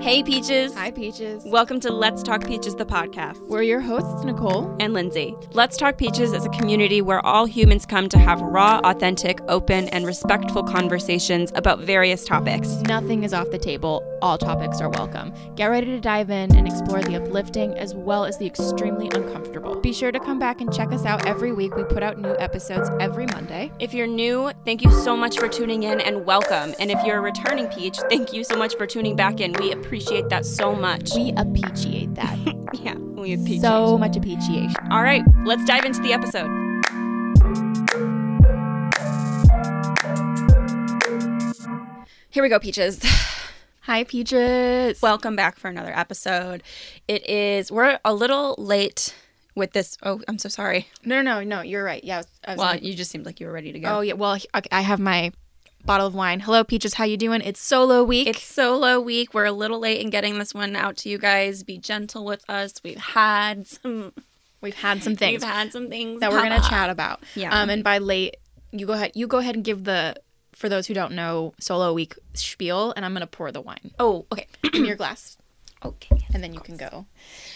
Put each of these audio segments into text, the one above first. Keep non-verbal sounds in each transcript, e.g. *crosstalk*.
Hey, Peaches. Hi, Peaches. Welcome to Let's Talk Peaches, the podcast. We're your hosts, Nicole. and Lindsay. Let's Talk Peaches is a community where all humans come to have raw, authentic, open, and respectful conversations about various topics. Nothing is off the table. All topics are welcome. Get ready to dive in and explore the uplifting as well as the extremely uncomfortable. Be sure to come back and check us out every week. We put out new episodes every Monday. If you're new, thank you so much for tuning in and welcome. And if you're a returning Peach, thank you so much for tuning back in. We appreciate that so much. We appreciate that. *laughs* yeah, we appreciate so much appreciation. All right, let's dive into the episode. Here we go, Peaches. *sighs* Hi, Peaches. Welcome back for another episode. It is, we're a little late with this. Oh, I'm so sorry. no, no, no. You're right. Yeah. I was, I was Well, you just seemed like you were ready to go. oh, yeah. Well, okay, I have my bottle of wine. Hello, Peaches. How you doing? It's solo week. It's solo week. We're a little late in getting this one out to you guys. Be gentle with us. We've had some We've had some things. We've had some things that we're gonna up. chat about. Yeah. Um, and by late, you go ahead. You go ahead and give the for those who don't know solo week spiel, and I'm gonna pour the wine Oh, okay. in your glass, Okay. and then you can go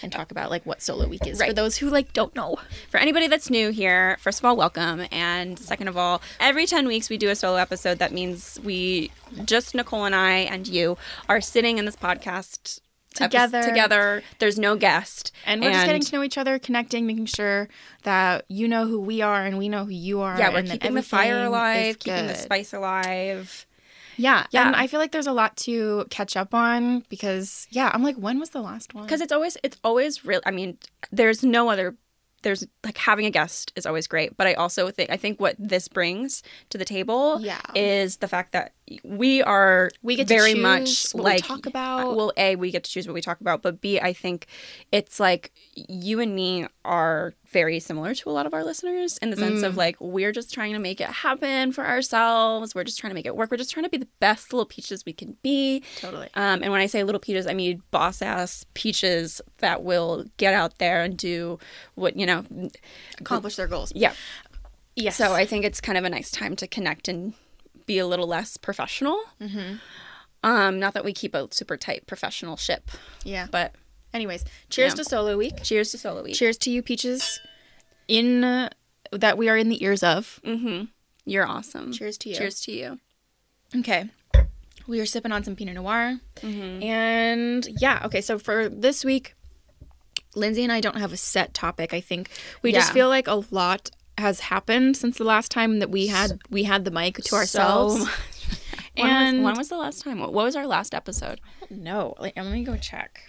and talk about like what solo week is for those who like don't know. For anybody that's new here, first of all, welcome. And second of all, every 10 weeks we do a solo episode. That means we, just Nicole and I and you, are sitting in this podcast Together. together. There's no guest. And we're just getting to know each other, connecting, making sure that you know who we are and we know who you are. Yeah, we're and keeping the fire alive, keeping the spice alive. Yeah, Yeah. And I feel like there's a lot to catch up on because yeah, I'm like, when was the last one? because it's always it's always real i mean there's no other there's like having a guest is always great but i also think i think what this brings to the table Yeah. is the fact that we are We get to very choose much what we like talk about. well a we get to choose what we talk about but b i think it's like you and me are very similar to a lot of our listeners in the sense Mm. of like we're just trying to make it happen for ourselves we're just trying to make it work we're just trying to be the best little peaches we can be totally. um, and when I say little peaches, I mean boss ass peaches that will get out there and do what you know. Accomplish their goals. Yeah. Yes. So I think it's kind of a nice time to connect and be a little less professional. Mm-hmm. Um, not that we keep a super tight professional ship, yeah. but Anyways, cheers Yeah. to solo week. cheers to solo week. Cheers to you, Peaches. In uh, that we are in the ears of. Mm-hmm. You're awesome. Cheers to you. Cheers to you. Okay. We are sipping on some Pinot Noir. Mm-hmm. And yeah, okay, so for this week, Lindsay and I don't have a set topic. I think we just feel like a lot has happened since the last time that we had we had the mic to ourselves. So- *laughs* When, and was, when was the last time? What, what was our last episode? no, like, let me go check.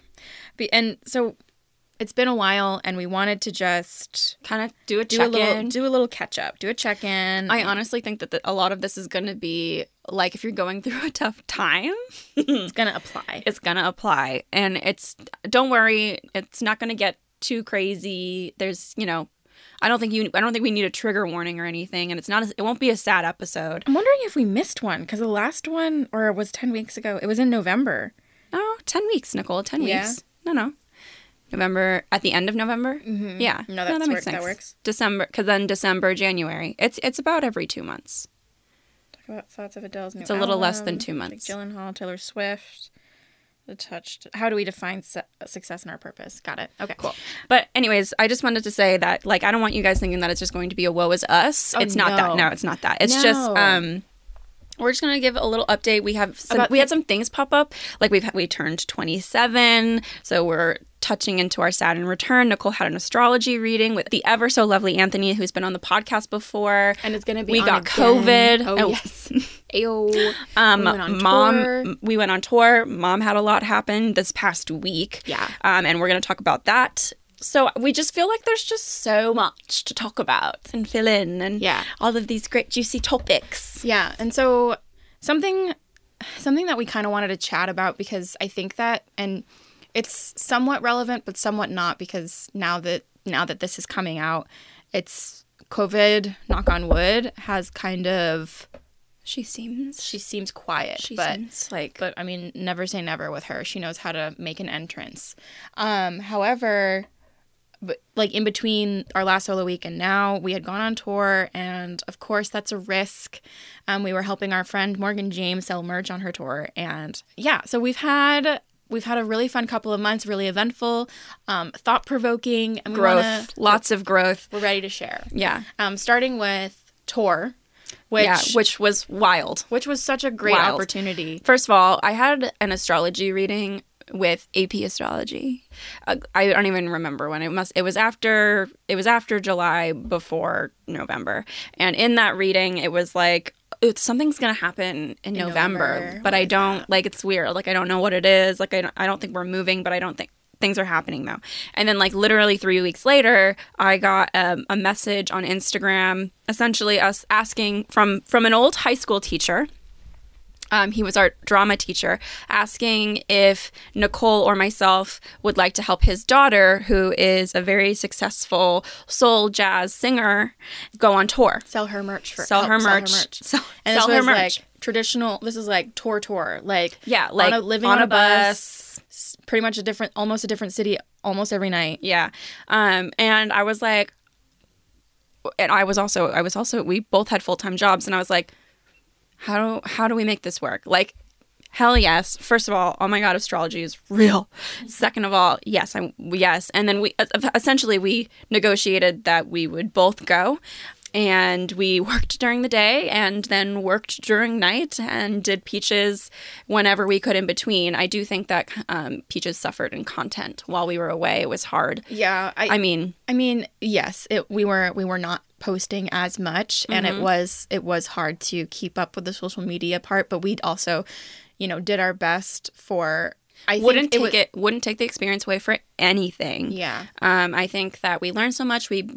Be, and so it's been a while, and we wanted to just Kind of do a do check a little in. do a little catch up, do a check in. I honestly think that the, a lot of this is going to be like if you're going through a tough time, it's gonna apply. *laughs* it's going to apply. And it's, don't worry, it's not going to get too crazy. There's, you know, I don't think you, I don't think we need a trigger warning or anything. And it's not, a, it won't be a sad episode. I'm wondering if we missed one because the last one, or it was ten weeks ago. It was in November. Oh, 10 weeks, Nicole, 10 Yeah. weeks. No, no. November, at the end of November? Mhm. Yeah. No, that's work- sense. that works. December, because then December, January. It's it's about every two months. Talk about thoughts of Adele's new It's a little less than two months. Jake Gyllenhaal, Taylor Swift. Touched. How do we define su- success and our purpose? Got it. Okay, cool. But anyways, I just wanted to say that like I don't want you guys thinking that it's just going to be a woe is us. Oh, it's not that. no. No, it's not that. It's just um we're just gonna give a little update. We have some, About we had some things pop up. Like we've we turned twenty seven, so we're touching into our Saturn return. Nicole had an astrology reading with the ever so lovely Anthony, who's been on the podcast before. And it's gonna be. we got again. COVID. Oh, Oh. yes. *laughs* Ayo. Um, We went on mom, tour. we went on tour. Mom had a lot happen this past week. Yeah. Um, and we're going to talk about that. So we just feel like there's just so much to talk about and fill in and Yeah. all of these great juicy topics. Yeah, and so something something that we kind of wanted to chat about because I think that and it's somewhat relevant but somewhat not because now that now that this is coming out, it's COVID, knock on wood, has kind of She seems. she seems quiet, She but seems like. but I mean, never say never with her. She knows how to make an entrance. Um, however, but like in between our last solo week and now, we had gone on tour, and of course that's a risk. Um, we were helping our friend Morgan James sell merch on her tour, and yeah, so we've had we've had a really fun couple of months, really eventful, um, thought provoking, growth, wanna- lots of growth. we're ready to share. Yeah, Um, starting with tour, which yeah, which was wild. which was such a great Wild. opportunity. First of all, I had an astrology reading with AP astrology. Uh, I don't even remember when it must. It was after. It was after July, before November, and in that reading, it was like. "It's- Something's gonna happen in, November, November. but I don't like. It's weird. Like I don't know what it is. Like I don't, I don't think we're moving, but I don't think things are happening though. And then like literally three weeks later, I got um, a message on Instagram, essentially us asking from from an old high school teacher um, he was our drama teacher, asking if Nicole or myself would like to help his daughter, who is a very successful soul jazz singer, go on tour. Sell her merch for Sell help her merch. *laughs* Sell, And sell this her was merch. like traditional. This is like tour tour, like yeah, like on a, living on, a bus, s- pretty much a different, almost a different city, almost every night. Yeah. Um, and I was like, and I was also, I was also, we both had full time jobs, and I was like, how do, how do we make this work? Like, hell yes. First of all, oh my god, astrology is real. Second of all, yes, I'm yes. And then we essentially we negotiated that we would both go. And we *laughs* worked during the day and then worked during night and did Peaches whenever we could in between. I do think that um, Peaches suffered in content while we were away. It was hard. Yeah, I, I mean, I mean, yes, it we were we were not posting as much and Mm-hmm. it was it was hard to keep up with the social media part, but we also, you know, did our best for I wouldn't think take it, it, wouldn't take the experience away for anything. Yeah. Um, I think that we learned so much. We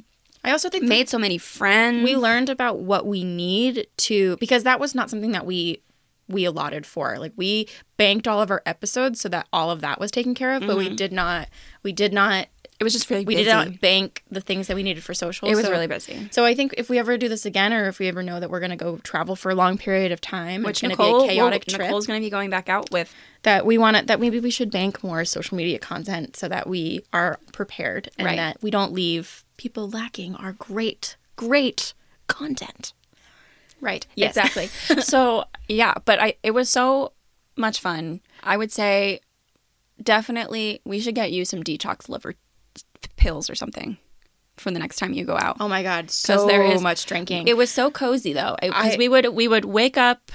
I also think made so many friends. we learned about what we need to because that was not something that we we allotted for. Like we banked all of our episodes so that all of that was taken care of, but we did not we did not it was just really we busy. did not bank the things that we needed for social. It was so- really busy. So I think if we ever do this again, or if we ever know that we're going to go travel for a long period of time, Which it's going to be a chaotic will- trip. Nicole's going to be going back out with. that we want to, that maybe we should bank more social media content so that we are prepared and Right. that we don't leave people lacking our great, great content. Right. Yes. Exactly. *laughs* so yeah, but I it was so much fun. I would say definitely we should get you some detox liver pills or something for the next time you go out. Oh my god, so there is- much drinking. It was so cozy though, because we would we would wake up,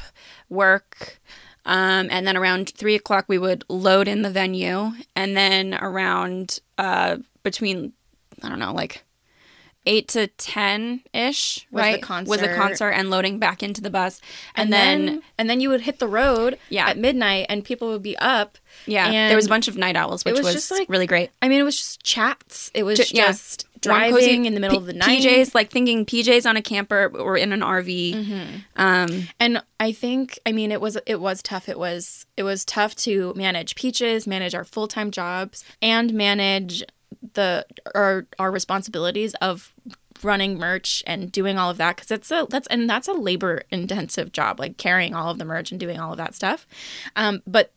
work, um, and then around three o'clock we would load in the venue, and then around uh, between I don't know like eight to ten ish, Was the right? Was a concert. concert and loading back into the bus, and, and then, then, and then you would hit the road Yeah. at midnight and people would be up. yeah, there was a bunch of night owls, which was was, just, like, really great. I mean, it was just chats. It was Ju- just Warm, driving cozy in the middle P- of the night. PJs, like thinking PJs on a camper or in an RV. Mm-hmm. Um, And I think I mean it was it was tough. It was it was tough to manage peaches, manage our full time jobs, and manage the our our responsibilities of running merch and doing all of that because it's a that's and that's a labor intensive job like carrying all of the merch and doing all of that stuff. Um, but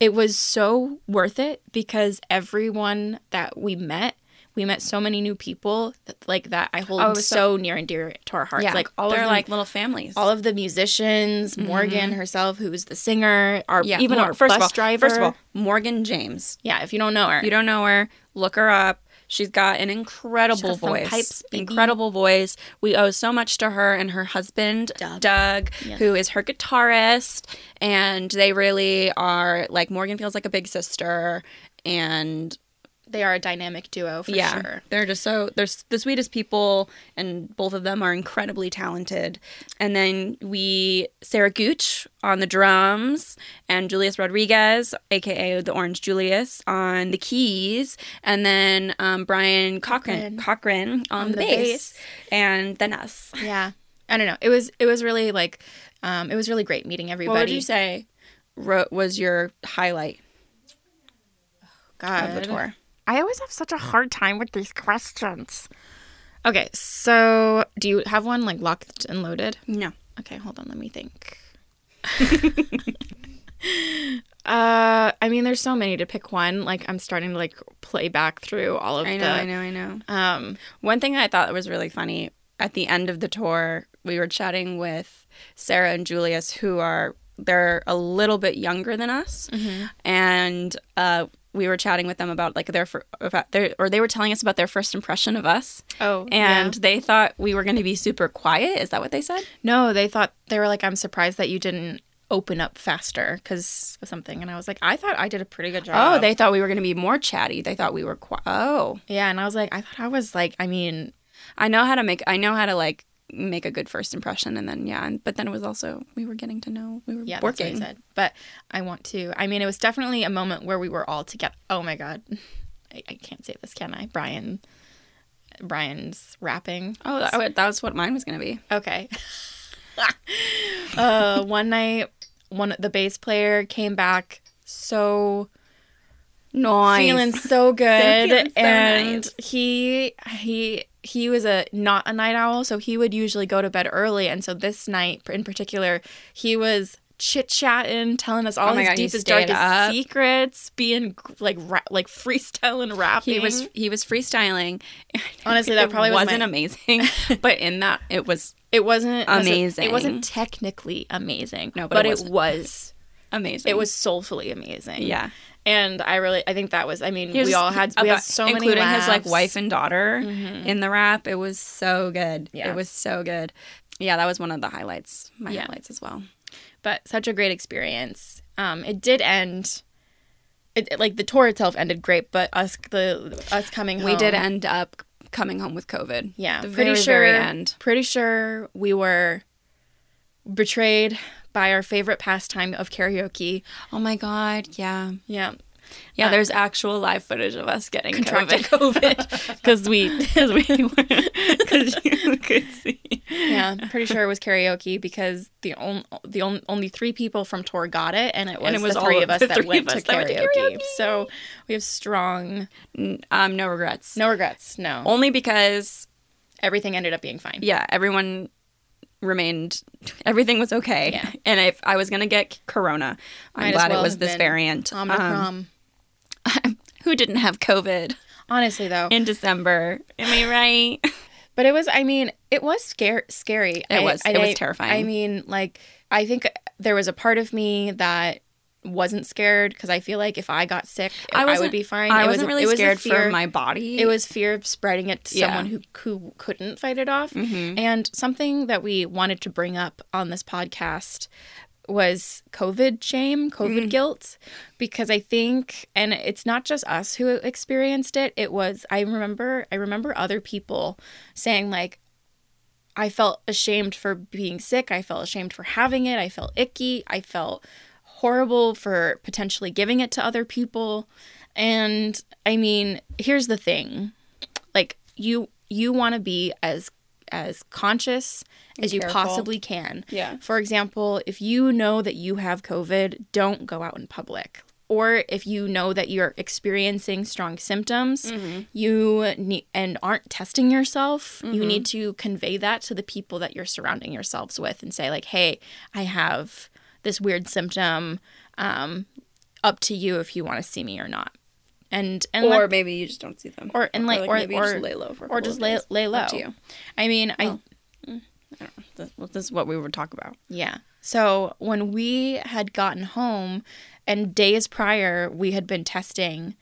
it was so worth it because everyone that we met we met so many new people that, like that i hold Oh, was so, near and dear to our hearts yeah, like all they're of them, like little families. all of the musicians, mm-hmm. Morgan herself, who's the singer, our Yeah, even Mor- our first bus of all, driver. First of all, Morgan James. yeah, if you don't know her, You don't know her, look her up. She's got an incredible She's got some voice. pipes, incredible voice. We owe so much to her and her husband, Doug, Doug. who is her guitarist. And they really are like Morgan feels like a big sister. And they are a dynamic duo for yeah, sure. they're just so they're the sweetest people, and both of them are incredibly talented. And then we Sarah Gooch on the drums, and Julius Rodriguez, aka the Orange Julius, on the keys, and then um, Brian Cochran Cochran on, the, the bass, bass. and then us. Yeah, I don't know. It was it was really like, um, it was really great meeting everybody. What would you say was your highlight God, of the tour? I always have such a hard time with these questions. Okay, so do you have one like locked and loaded? No. Okay, hold on. Let me think. *laughs* uh, I mean, there's so many to pick one. Like, I'm starting to like play back through all of that. I know, the. I know, I know. Um, One thing I thought was really funny at the end of the tour, we were chatting with Sarah and Julius, who are they're a little bit younger than us, Mm-hmm. and uh, we were chatting with them about like their about their or they were telling us about their first impression of us, Oh, and yeah. they thought we were going to be super quiet. Is that what they said? no, they thought they were like, I'm surprised that you didn't open up faster because of something. And I was like, I thought I did a pretty good oh, job. Oh, they thought we were going to be more chatty. They thought we were quiet. Oh, yeah. And I was like, I thought I was like, I mean, I know how to make. I know how to like make a good first impression, and then yeah, and, but then it was also we were getting to know. We were yeah, what I working. said. But I want to. I mean, it was definitely a moment where we were all together. Oh my god, *laughs* I, I can't say this, can I? Brian, Brian's rapping. Oh, that, that was what mine was going to be. Okay. *laughs* uh, one night, one the bass player came back so Nice. feeling so good, Feeling so and nice. he he he was a not a night owl, so he would usually go to bed early, and so this night in particular, he was chit chatting, telling us all Oh his God, deepest, darkest up. secrets, being like ra- like freestyling, rapping. he was he was freestyling. *laughs* Honestly, that probably was wasn't my- amazing, *laughs* but in that it was It wasn't Amazing. It wasn't technically amazing. No, but, but it it, was. amazing. It was soulfully amazing. yeah. And I really, I think that was. I mean, we all had, we about- had so many, including his like wife and daughter in the rap. It was so good. Yeah. It was so good. Yeah, that was one of the highlights. My Yeah. highlights as well. but such a great experience. Um, it did end. It, it- like the tour itself ended great, but us the us coming home, We did end up coming home with COVID. Yeah, the pretty very, sure. very end. Pretty sure we were betrayed by our favorite pastime of karaoke. Oh my god, yeah. Yeah, Yeah, Uh, there's actual live footage of us getting contracted COVID. Because *laughs* we Because we were, because you could see. yeah, I'm pretty sure it was karaoke because the only the on, only three people from tour got it, and it was, And it was the all three of us that went, of to us that went to karaoke. karaoke. So we have strong, Um, no regrets. no regrets, no. Only because Everything ended up being fine. yeah, everyone remained everything was okay. Yeah. *laughs* And if I was gonna get corona, I'm Might glad well it was this variant. Um, *laughs* who didn't have COVID Honestly, though, in December? Am I right? *laughs* but it was. I mean, it was scare scary. It was. It was terrifying. I mean, like, I think there was a part of me that wasn't scared because I feel like if I got sick, I, wasn't- would be fine. I It was wasn't a- really it was scared fear- for my body. It was fear of spreading it to Yeah. someone who who couldn't fight it off. Mhm. And something that we wanted to bring up on this podcast was COVID shame, COVID Mm. guilt, because I think, and it's not just us who experienced it. It was I remember I remember other people saying like. I felt ashamed for being sick. I felt ashamed for having it. I felt icky. I felt horrible for potentially giving it to other people. And I mean, here's the thing. Like you you want to be as as conscious as you possibly can. Yeah. For example, if you know that you have COVID, don't go out in public. Or if you know that you're experiencing strong symptoms, Mm-hmm. you need and aren't testing yourself, you need to convey that to the people that you're surrounding yourselves with and say like, "Hey, I have this weird symptom. Um, up to you if you want to see me or not." And and or let- maybe you just don't see them. or and like or maybe you or, just lay low or just lay days. lay low. Up to you. I mean, I Well. This, well, this is what we would talk about. Yeah. So when we had gotten home, and days prior, we had been testing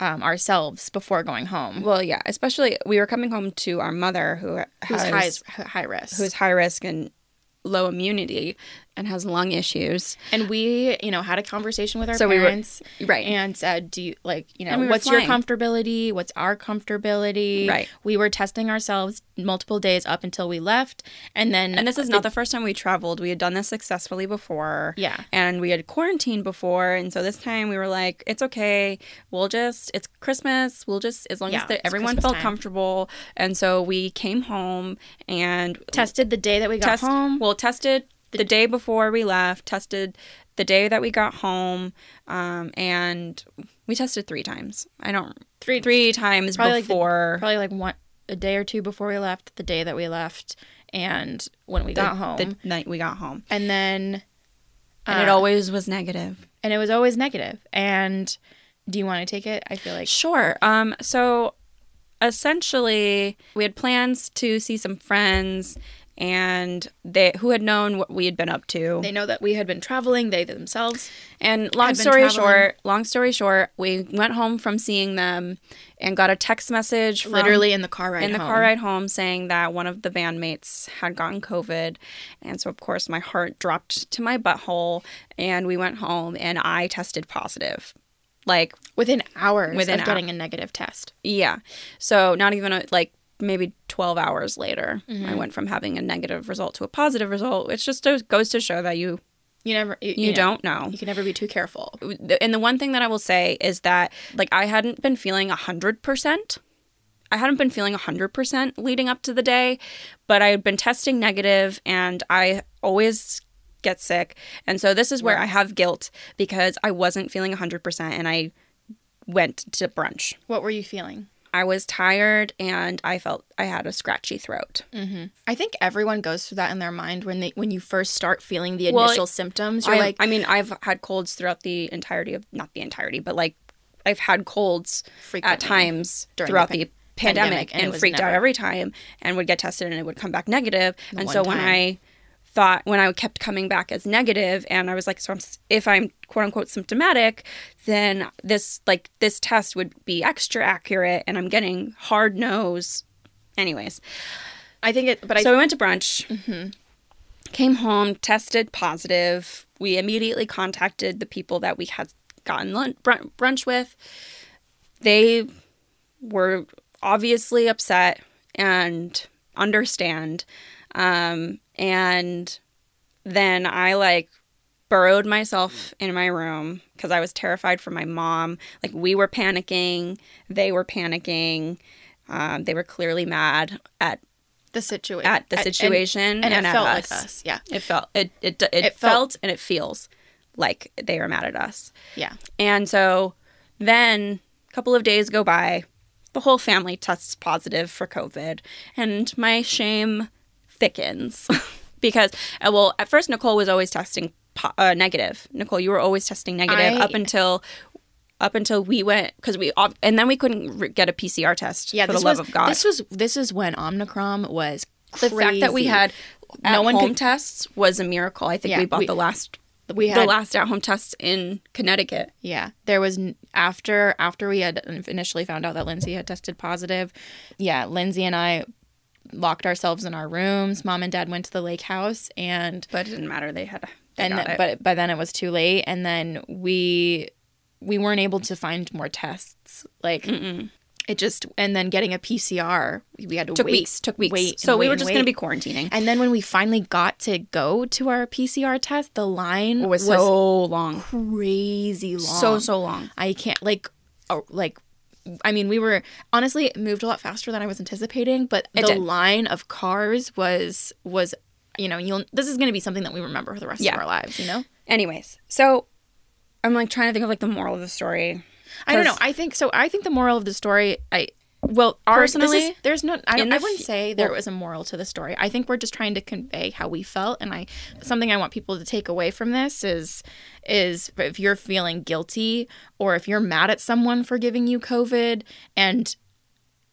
um, ourselves before going home. Well, yeah, especially we were coming home to our mother who Who's has, high high risk? who's high risk and low immunity and has lung issues. and we, you know, had a conversation with our So we were- parents Right. and said, "Do you like, you know, we what's your comfortability? What's our comfortability?" Right. We were testing ourselves multiple days up until we left, and then and this is not the first time we traveled. We had done this successfully before. Yeah. And we had quarantined before. And so this time we were like, it's okay. We'll just, it's Christmas. We'll just, as long Yeah, as the, everyone Christmas felt time. comfortable. And so we came home and tested the day that we got test, home. Well, tested the day before we left, tested the day that we got home, um, and we tested three times. I don't Three- three times Probably like the- before probably like one a day or two before we left, the day that we left, and when we the, got home, the night we got home, and then and it uh, always was negative. and it was always negative. And do you want to take it? I feel like Sure. Um. So essentially, we had plans to see some friends and they who had known what we had been up to. They know that we had been traveling, they themselves. And long story short, long story short, we went home from seeing them and got a text message from, Literally in the car ride in the home. car ride home saying that one of the bandmates had gotten COVID. And so, of course, my heart dropped to my butthole. And we went home and I tested positive. Like, Within hours Within of hou- getting a negative test. yeah. So, not even a, like maybe 12 hours later, Mm-hmm. I went from having a negative result to a positive result. It just goes to show that you You never you, you, know, don't know. You can never be too careful. and the one thing that I will say is that like I hadn't been feeling 100%. I hadn't been feeling 100% leading up to the day, but I had been testing negative and I always get sick. And so this is where I have guilt because I wasn't feeling 100% and I went to brunch. What were you feeling? I was tired and I felt I had a scratchy throat. Mm-hmm. I think everyone goes through that in their mind when they when you first start feeling the Well, initial symptoms. You're I, like I mean, I've had colds throughout the entirety of not the entirety, but like I've had colds Frequently at times during the throughout pan- the, pandemic, pandemic, and and, freaked out every time and would get tested and it would come back negative. and so when time. I thought when I kept coming back as negative and I was like so I'm, if I'm quote unquote symptomatic then this like this test would be extra accurate and I'm getting hard nose anyways I think it but I so we went to brunch, mm-hmm. came home, tested positive. We immediately contacted the people that we had gotten lunch, brunch with. They were obviously upset and understand. Um, and then I like burrowed myself in my room because I was terrified for my mom. Like we were panicking, they were panicking. Um, they were clearly mad at the situation at the situation and, and, it at felt us. like us. Yeah. It felt it it it, It felt, felt- and it feels like they were mad at us. Yeah. And so then a couple of days go by, the whole family tests positive for COVID, and my shame thickens *laughs* because uh, well, at first Nicole was always testing po- uh, negative. Nicole, you were always testing negative I- up until. Up until we went, because we, and then we couldn't get a PCR test Yeah, for the love was of God. this was this is when Omicron was the fact that we had No one one home could- tests was a miracle. I think Yeah, we bought we- the last we had the last at home test in Connecticut. Yeah, there was after after we had initially found out that Lindsay had tested positive. Yeah, Lindsay and I locked ourselves in our rooms. Mom and Dad went to the lake house, and But it didn't matter. They had they and th- but by then it was too late. And then we we weren't able to find more tests. Like it just and then getting a PCR, we had to took wait, weeks. Took weeks. wait, so we were just going to be quarantining. And then when we finally got to go to our PCR test, the line It was so long, crazy long. so so long. I can't like oh, like I mean we were honestly it moved a lot faster than I was anticipating, but It the did. line of cars was was you know, you'll this is going to be something that we remember for the rest Yeah. of our lives, you know? Anyways, so I'm like trying to think of like the moral of the story. I don't know. I think so I think the moral of the story I well, Personally, is- there's no. I, the I wouldn't f- say there well- was a moral to the story. I think we're just trying to convey how we felt, and I something I want people to take away from this is is if you're feeling guilty or if you're mad at someone for giving you COVID, and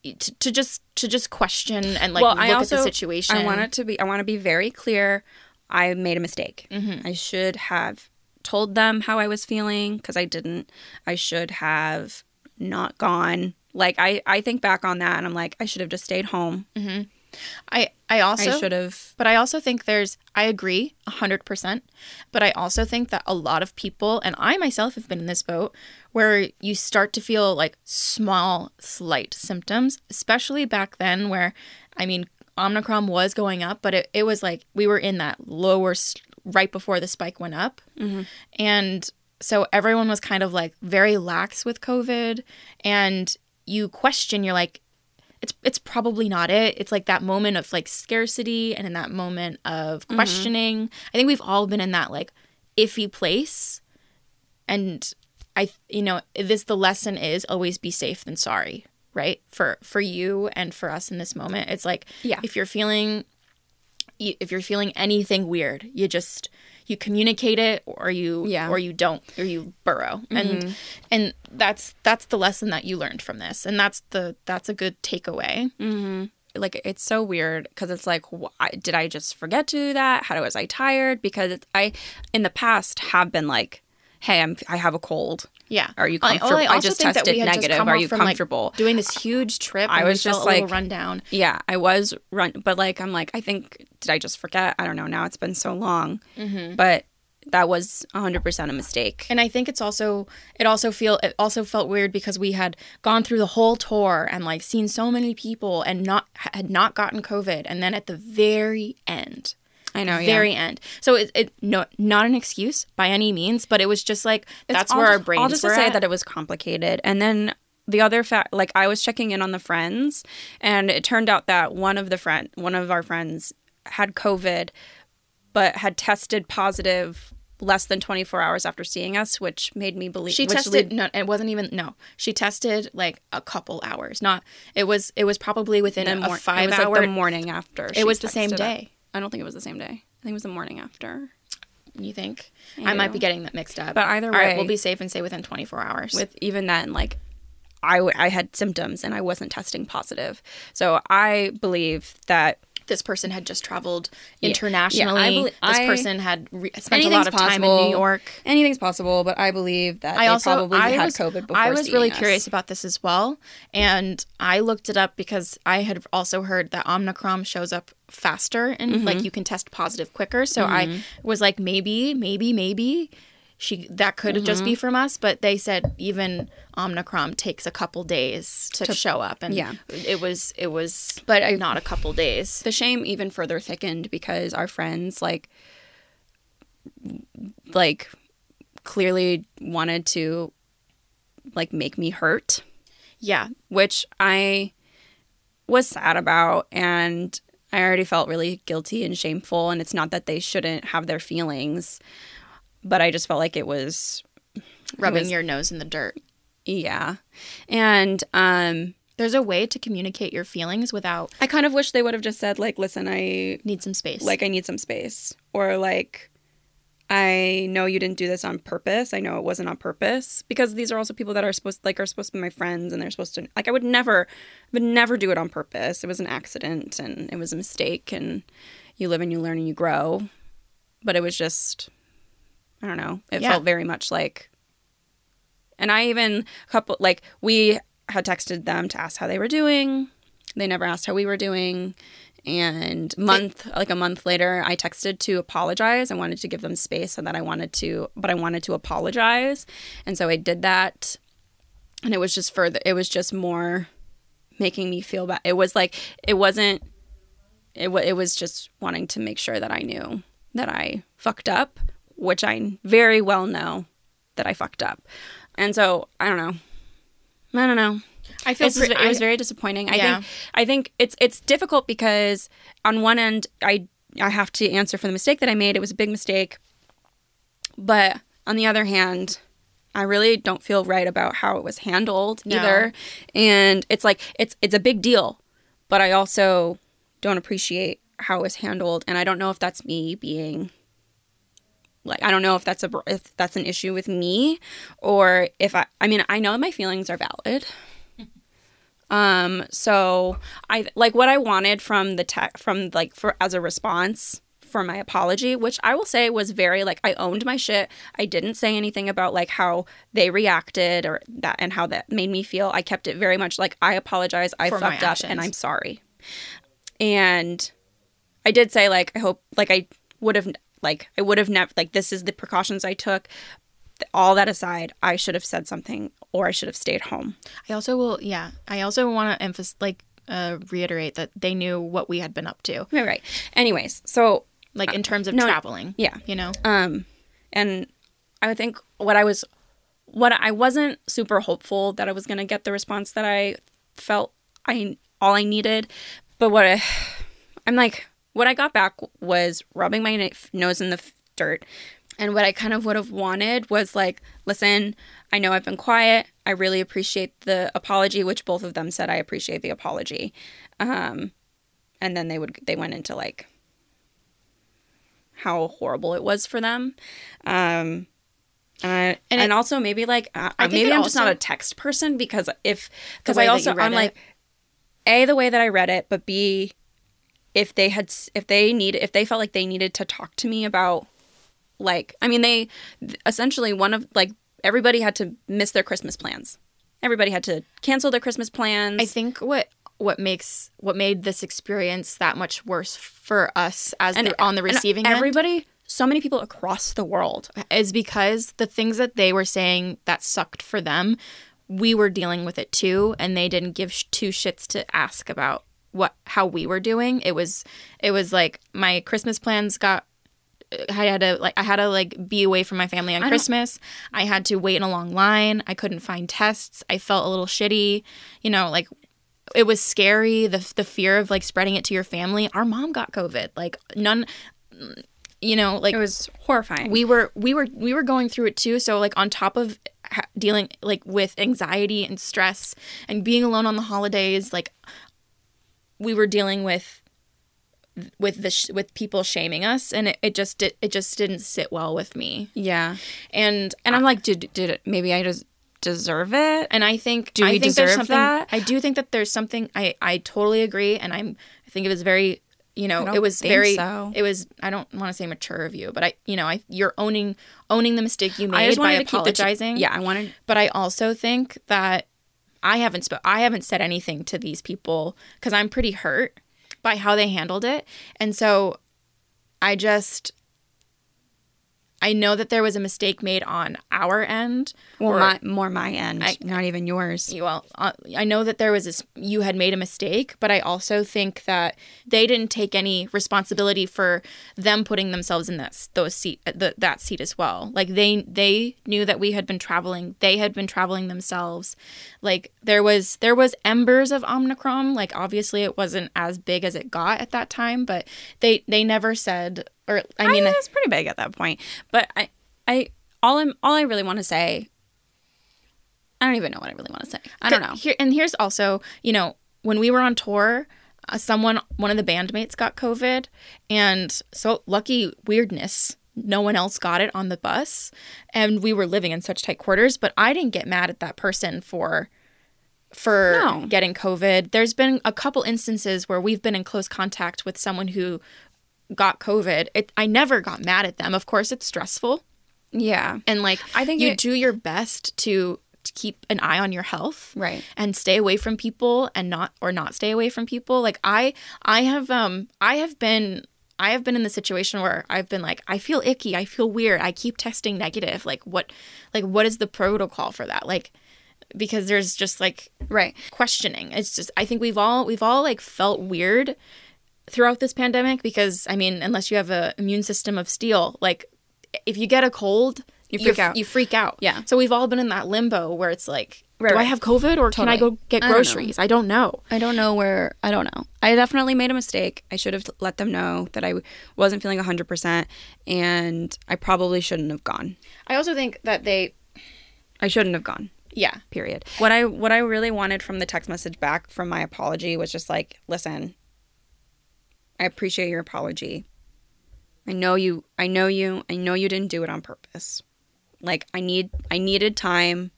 to, to just to just question and like well, look I also at the situation. I want it to be. I want to be very clear. I made a mistake. Mm-hmm. I should have told them how I was feeling because I didn't. I should have not gone. Like I, I think back on that and I'm like, I should have just stayed home. Mm-hmm. I I also I should have. But I also think there's, I agree 100%. But I also think that a lot of people, and I myself have been in this boat, where you start to feel like small, slight symptoms, especially back then where, I mean, Omicron was going up, but it, it was like we were in that lower, right before the spike went up. Mm-hmm. And so everyone was kind of like very lax with COVID. And you question, you're like, it's it's probably not it. It's like that moment of like scarcity and in that moment of mm-hmm. questioning. I think we've all been in that like iffy place. And I you know, this the lesson is always be safe than sorry, right? For for you and for us in this moment. It's like Yeah. if you're feeling if you're feeling anything weird, you just you communicate it or you Yeah. or you don't or you burrow. And mm-hmm. and that's that's the lesson that you learned from this. And that's the that's a good takeaway. Mm-hmm. like it's so weird because it's like, why, did I just forget to do that? How was I tired? Because it's, I, in the past, have been like, hey, I'm I have a cold. Yeah. Are you I- comfortable? I, just think that tested just negative. come Are you from, like, comfortable? Doing this huge trip. I was just felt a little like- run down. yeah, I was run, but like I'm like I think did I just forget? I don't know. Now it's been so long, Mm-hmm. but that was 100 percent a mistake. And I think it's also it also feel it also felt weird because we had gone through the whole tour and like seen so many people and not had not gotten COVID and then at the very end I know. very yeah. end. So it, it no not an excuse by any means, but it was just like that's all where our brains All just were to say at. that it was complicated, and then the other fact, like I was checking in on the friends, and it turned out that one of the friend, one of our friends, had COVID, but had tested positive less than 24 hours after seeing us, which made me believe she tested lead- no it wasn't even no she tested like a couple hours not it was it was probably within the a mor- five it was hour like the morning after. it was the same day. I don't think it was the same day. I think it was the morning after. you think I i might be getting that mixed up But either right, way- we'll be safe and say within 24 hours with even then like I, w- I had symptoms and I wasn't testing positive. So I believe that this person had just traveled Yeah. internationally. Yeah, I belie- this I- person had re- spent a lot of time in possible. New York. anything's possible, but I believe that I they also probably I had was, COVID before I was really us. curious about this as well, and I looked it up because I had also heard that Omicron shows up faster and Mm-hmm. like you can test positive quicker. So I was like, maybe, maybe, maybe she that could just Mm-hmm. be from us. But they said even Omicron takes a couple days to, show up, and yeah. it was it was But I- not a couple days. The shame even further thickened because our friends like like clearly wanted to like make me hurt. Yeah, which I was sad about and I already felt really guilty and shameful and it's not that they shouldn't have their feelings but I just felt like it was rubbing was- your nose in the dirt. yeah. And um There's a way to communicate your feelings without I kind of wish they would have just said like listen I need some space. like I need some space or like I know you didn't do this on purpose. I know it wasn't on purpose because these are also people that are supposed like are supposed to be my friends and they're supposed to like I would never would never do it on purpose. It was an accident and it was a mistake and you live and you learn and you grow. But it was just I don't know. It Yeah. felt very much like and I even a couple like we had texted them to ask how they were doing. They never asked how we were doing. And month like a month later, I texted to apologize. I wanted to give them space and that I wanted to, but I wanted to apologize. And so I did that. And it was just further, it was just more making me feel bad. It was like, it wasn't, it, wa it was just wanting to make sure that I knew that I fucked up, which I very well know that I fucked up. And so I don't know. I don't know. I feel pre- it was very disappointing. I Yeah. think I think it's it's difficult because on one end I I have to answer for the mistake that I made. It was a big mistake. But on the other hand, I really don't feel right about how it was handled No. either. And it's like it's it's a big deal, but I also don't appreciate how it was handled and I don't know if that's me being like I don't know if that's a if that's an issue with me or if I I mean I know my feelings are valid. *laughs* Um so I like what I wanted from the tech from like for as a response for my apology, which I will say was very like I owned my shit. I didn't say anything about like how they reacted or that and how that made me feel. I kept it very much like I apologize. I For fucked up and I'm sorry. And I did say like I hope like I would have like I would have never like this is the precautions I took. All that aside, I should have said something or I should have stayed home. I also will, yeah. I also want to emphasize, like, uh, reiterate that they knew what we had been up to, Right, right. Anyways, so like in terms of no, traveling. yeah. you know. um and I think what I was what I wasn't super hopeful that I was going to get the response that I felt I all I needed, but what I *sighs* I'm like what I got back was rubbing my na- nose in the f- dirt. And what I kind of would have wanted was like, listen, I know I've been quiet. I really appreciate the apology, which both of them said I appreciate the apology. Um, and then they would they went into like how horrible it was for them. Um, and, And and, it- also maybe like uh, maybe I'm just not a text person because if because I also I'm like a the way that I read it, but b if they had if they need if they felt like they needed to talk to me about like I mean they essentially one of like everybody had to miss their Christmas plans. Everybody had to cancel their Christmas plans. I think what what makes what made this experience that much worse for us as the, on the and receiving end everybody so many people across the world is because the things that they were saying that sucked for them, we were dealing with it too, and they didn't give sh- two shits to ask about what how we were doing. It was it was like my Christmas plans got. I had to like I had to like be away from my family on Christmas. I had to wait in a long line. I couldn't find tests. I felt a little shitty. You know, like it was scary. The the fear of like spreading it to your family. Our mom got COVID. Like none. You know, like it was horrifying. we were we were we were going through it too so like on top of ha- dealing like with anxiety and stress and being alone on the holidays like we were dealing with with the sh- with people shaming us and it, it just did it just didn't sit well with me yeah. and And I'm like did did it maybe I just deserve it? and I think Do I we think deserve that? I do think that there's something I I totally agree and I'm I think it was very you know it was very so. it was I don't want to say mature of you but I you know I you're owning owning the mistake you made by wanted to keep the apologizing yeah, I wanted but I also think that I haven't sp- I haven't said anything to these people because I'm pretty hurt by how they handled it, and so I just I know that there was a mistake made on our end. well or- my more my end, I- not even yours. well, uh, I know that there was this, you had made a mistake, but I also think that they didn't take any responsibility for them putting themselves in that those seat the, that seat as well. Like they they knew that we had been traveling, they had been traveling themselves. Like there was there was embers of Omicron. Like obviously it wasn't as big as it got at that time, but they they never said or I I mean mean, it's pretty big at that point. But I, I, all I'm, all I really want to say. I don't even know what I really want to say. I don't know. Here and here's also, you know, when we were on tour, uh, someone, one of the bandmates got COVID, and so lucky weirdness, no one else got it on the bus, and we were living in such tight quarters. But I didn't get mad at that person for for No. getting COVID. There's been a couple instances where we've been in close contact with someone who got COVID. It, I never got mad at them. Of course, it's stressful Yeah. and like I think you it- do your best to, to keep an eye on your health Right. and stay away from people and not or not stay away from people like i i have um i have been i have been in the situation where i've been like i feel icky i feel weird i keep testing negative like what like what is the protocol for that like because there's just like Right. questioning it's just i think we've all we've all like felt weird throughout this pandemic because i mean unless you have a immune system of steel like if you get a cold You freak out. you freak out Yeah. so we've all been in that limbo where it's like Right, do i have covid or can i go get groceries I don't know I don't know where. I don't know. I definitely made a mistake. I should have let them know that I wasn't feeling 100%, and I probably shouldn't have gone. i also think that they I shouldn't have gone. yeah Period. What I what I really wanted from the text message back from my apology was just like, listen, I appreciate your apology. I know you I know you. I know you didn't do it on purpose. Like I need I needed time.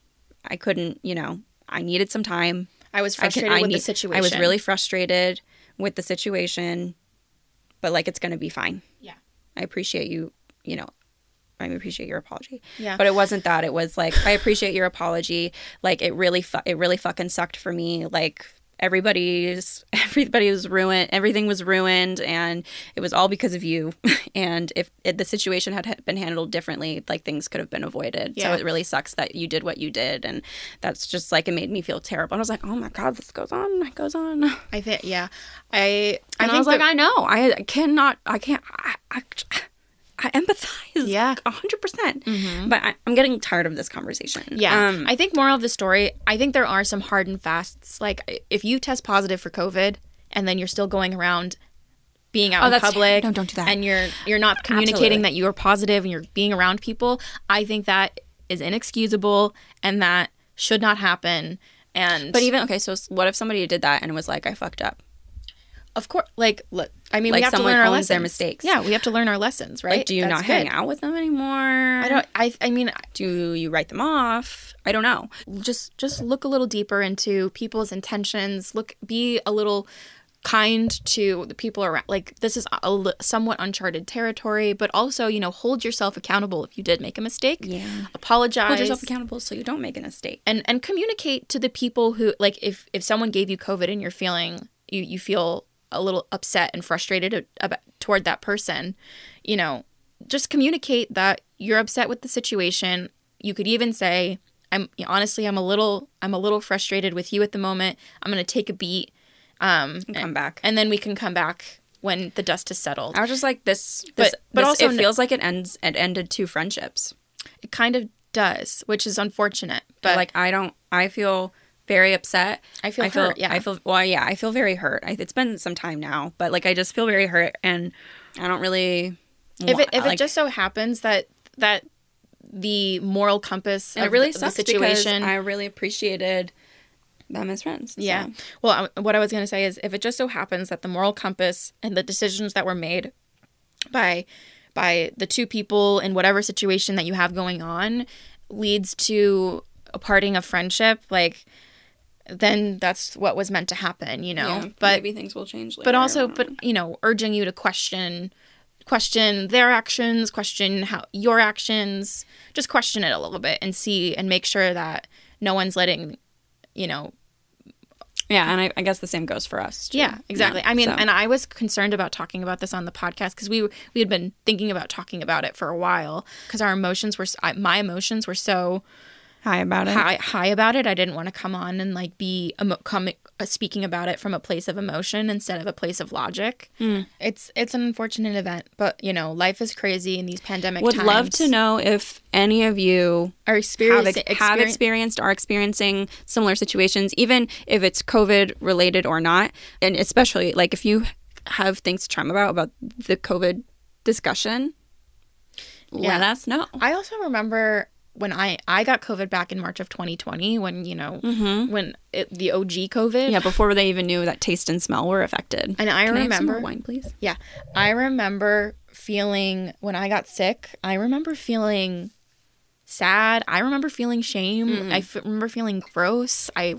I couldn't, you know, I needed some time. i was I could- frustrated I with the situation I was really frustrated with the situation, but like it's going to be fine. Yeah. I appreciate you, you know, I appreciate your apology. Yeah. But it wasn't that. It was like I appreciate your apology. Like it really fu- it really fucking sucked for me. Like everybody's *laughs* everybody was ruined. Everything was ruined and it was all because of you. *laughs* and if it, the situation had been handled differently, like things could have been avoided. Yeah. So it really sucks that you did what you did and that's just like it made me feel terrible. And I was like, "Oh my god, this goes on. It goes on." *laughs* i think yeah i i And I, think was like, I know. I cannot. I can't. I, I, I empathize. Yeah. *laughs* a hundred percent. But I, I'm getting tired of this conversation. Yeah. Um, I think moral of the story, I think there are some hard and fasts. Like if you test positive for COVID and then you're still going around being out Oh, in public. no, don't do that. And you're you're not communicating Absolutely. that you are positive and you're being around people, I think that is inexcusable and that should not happen. And but even okay. So what if somebody did that and was like, I fucked up? of course like look I mean, like we have to learn our lessons. their mistakes. Yeah, we have to learn our lessons, right? Like, do you That's not hang good. out with them anymore? I don't. I. I mean, Do you write them off? I don't know. just just look a little deeper into people's intentions. Look, be a little kind to the people around. Like this is a somewhat uncharted territory, but also you know hold yourself accountable if you did make a mistake. Yeah. apologize. Hold yourself accountable so you don't make a mistake. and and communicate to the people who like if if someone gave you covid and you're feeling you you feel a little upset and frustrated about toward that person you know just communicate that you're upset with the situation you could even say i'm honestly i'm a little i'm a little frustrated with you at the moment i'm going to take a beat um And come back. and then we can come back when the dust has settled I was just like this, But- this but this- also it feels like it ends. It ended two friendships. it kind of does which is unfortunate But but like I don't. I feel very upset. I feel i hurt, yeah. I feel well. Yeah, I feel very hurt. I, it's been some time now, but like I just feel very hurt, and I don't really. if it if like, it just so happens that that the moral compass it really the, sucks the situation I really appreciated them as friends. so. yeah well I, what i was going to say is if it just so happens that the moral compass and the decisions that were made by by the two people in whatever situation that you have going on leads to a parting of friendship like then that's what was meant to happen you know Yeah, but maybe things will change. Later. but also but you know urging you to question question their actions question how your actions just question it a little bit and see and make sure that no one's letting you know yeah, and I, I guess the same goes for us. too. yeah exactly i mean so. and i was concerned about talking about this on the podcast because we we had been thinking about talking about it for a while because our emotions were my emotions were so hi about it. high, high about it i didn't want to come on and like be emo- come, uh, speaking about it from a place of emotion instead of a place of logic Hmm. it's it's an unfortunate event but you know life is crazy in these pandemic Would times love to know if any of you are have, experiencing ex- have experienced are experiencing similar situations, even if it's COVID related or not. And especially like if you have things to chime about about the COVID discussion, let us know. I also remember when I I got COVID back in March of 2020 when you know when it, the OG COVID. Mm-hmm. Yeah, before they even knew that taste and smell were affected. And I Can I have some more remember wine, please. Yeah. I remember feeling when I got sick, I remember feeling sad. I remember feeling shame. Mm-hmm. I f- remember feeling gross. I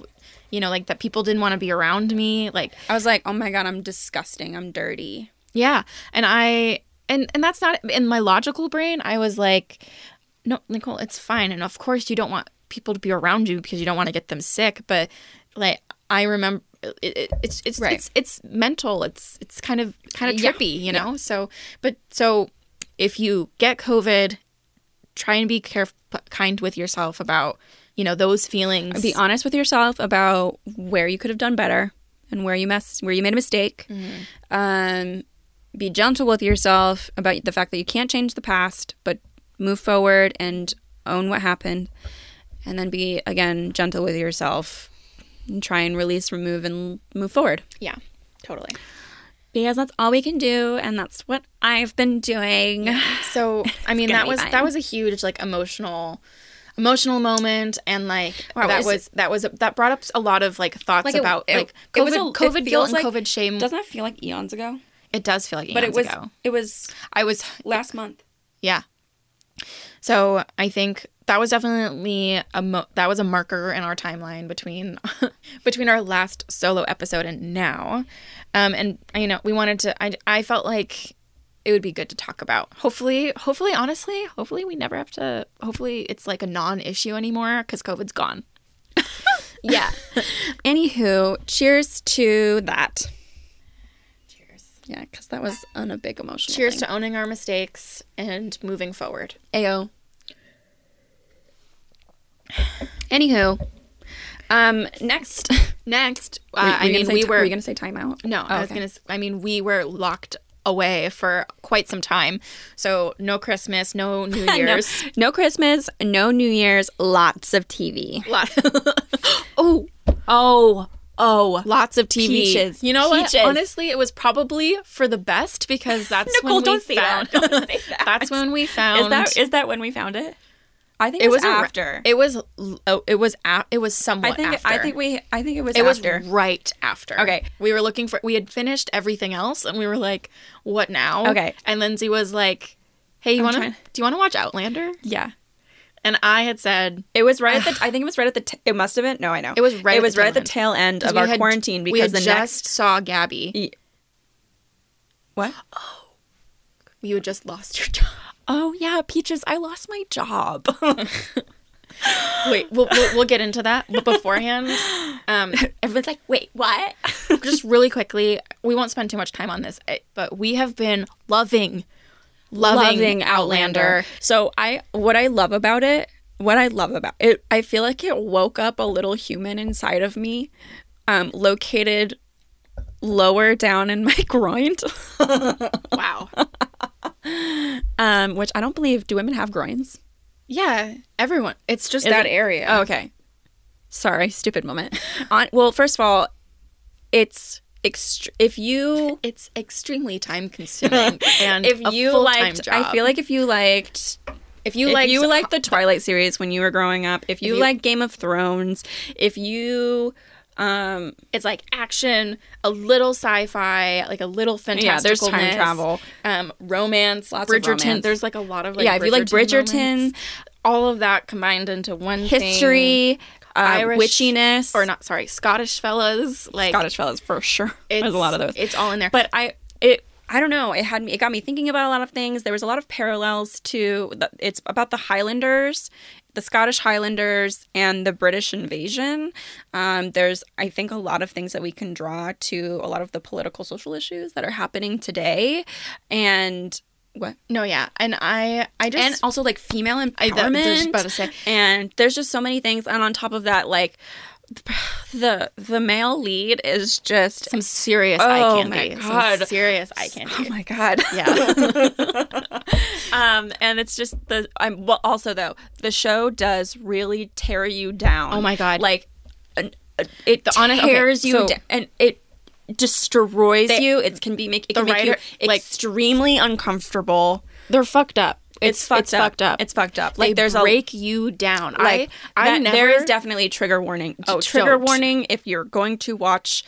you know, like that people didn't want to be around me. Like I was like, oh my god, I'm disgusting. I'm dirty. Yeah. And I and and that's not in my logical brain. I was like, no, Nicole, it's fine. And of course you don't want people to be around you because you don't want to get them sick, but like I remember it, it, it's it's Right. it's it's mental. It's it's kind of kind of Yeah. trippy, you know? So but so if you get COVID, try and be careful kind with yourself about, you know, those feelings. Be honest with yourself about where you could have done better and where you mess where you made a mistake. Um, be gentle with yourself about the fact that you can't change the past, but move forward and own what happened. And then be again gentle with yourself and try and release, remove, and move forward. yeah. Totally. Because that's all we can do, and that's what I've been doing. So *laughs* I mean that was fine. that was a huge like emotional emotional moment and like Wow, that is- was that was that brought up a lot of like thoughts Like, it- about it- like it COVID was a- COVID guilt feels and like- COVID shame. Doesn't that feel like eons ago? it does feel like But it was ago. it was I was last month. yeah. So I think that was definitely a mo- that was a marker in our timeline between *laughs* between our last solo episode and now, um, and you know we wanted to. I I felt like it would be good to talk about. Hopefully, hopefully, honestly, hopefully we never have to. Hopefully, it's like a non-issue anymore because COVID's gone. *laughs* Yeah. Anywho, cheers to that. Yeah, because that was on a big emotional. Cheers thing. to owning our mistakes and moving forward. Ayo. Anywho, um, next. *laughs* Next, uh, were I mean, we ti- were Were you gonna say timeout? No, I Oh, was okay. gonna. I mean, we were locked away for quite some time. So no Christmas, no *laughs* New No, Year's. no Christmas, no New Year's, lots of TV. Lot- *laughs* Oh, oh, oh. Lots of TV. Peaches. You know what? Peaches. Honestly, it was probably for the best because that's Nicole, when we don't say found. that. *laughs* Don't say that. that's when we found. Is that is that when we found it? I think It it was, was after. It was oh, it was a, it was somewhat I think after. I think we I think it was it after. was right after. Okay. We were looking for we had finished everything else and we were like, what now? Okay. And Lindsay was like, Hey, you wanna do you wanna watch Outlander? yeah. And I had said It was right at the. I think it was right at the. T- it must have been. No, I know. It was right It at was the right at the tail end of our had- quarantine because the just next. saw Gabby. What? Oh, *gasps* you had just lost your job. Oh yeah, Peaches. I lost my job. *laughs* Wait, we'll, we'll we'll get into that. But beforehand, um, *laughs* Everyone's like, wait, what? *laughs* just really quickly, we won't spend too much time on this, eh, but we have been loving, loving, Outlander. So I, what I love about it, what I love about it, I feel like it woke up a little human inside of me, um, located lower down in my *laughs* groin, *laughs* Wow. um, which I don't believe. Do women have groins? Yeah, everyone. It's just Is that it- area. Oh, okay. Sorry, stupid moment. *laughs* On well, first of all, it's ext- if you It's extremely time consuming *laughs* and if a you liked, job. I feel like if you liked if you liked if like you liked the Twilight series when you were growing up, if you, you- like Game of Thrones, if you um it's like action, a little sci-fi, like a little fantasticalness. Yeah, there's time travel. um, romance, Lots of Bridgerton. romance. There's like a lot of like Yeah, if you like Bridgerton, Bridgerton, moments. all of that combined into one thing. Uh, Irish- witchiness or not? Sorry, Scottish fellas. Like Scottish fellas for sure. it's, *laughs* There's a lot of those. It's all in there. but I it I don't know. It had me. It got me thinking about a lot of things. There was a lot of parallels to. The, it's about the Highlanders, the Scottish Highlanders, and the British invasion. Um, there's, I think, a lot of things that we can draw to a lot of the political, social issues that are happening today, and what, no, yeah, and I, I just and also like female I empowerment. that- just about to say. and there's just so many things. And on top of that, like the the male lead is just some serious eye Oh candy. my Some God. serious eye candy. Oh my god. Yeah. *laughs* um, and it's just the. I'm well. Also, though, the show does really tear you down. Oh my God. Like, an, it The honest- okay, you so- down, and it destroys They- you. It can be make it can make writer- you like- extremely uncomfortable. They're fucked up. It's, fucked it's up. fucked up. It's fucked up. Like Like there's a break you down. like I, I never. there is definitely a trigger warning. Oh, trigger don't. warning if you're going to watch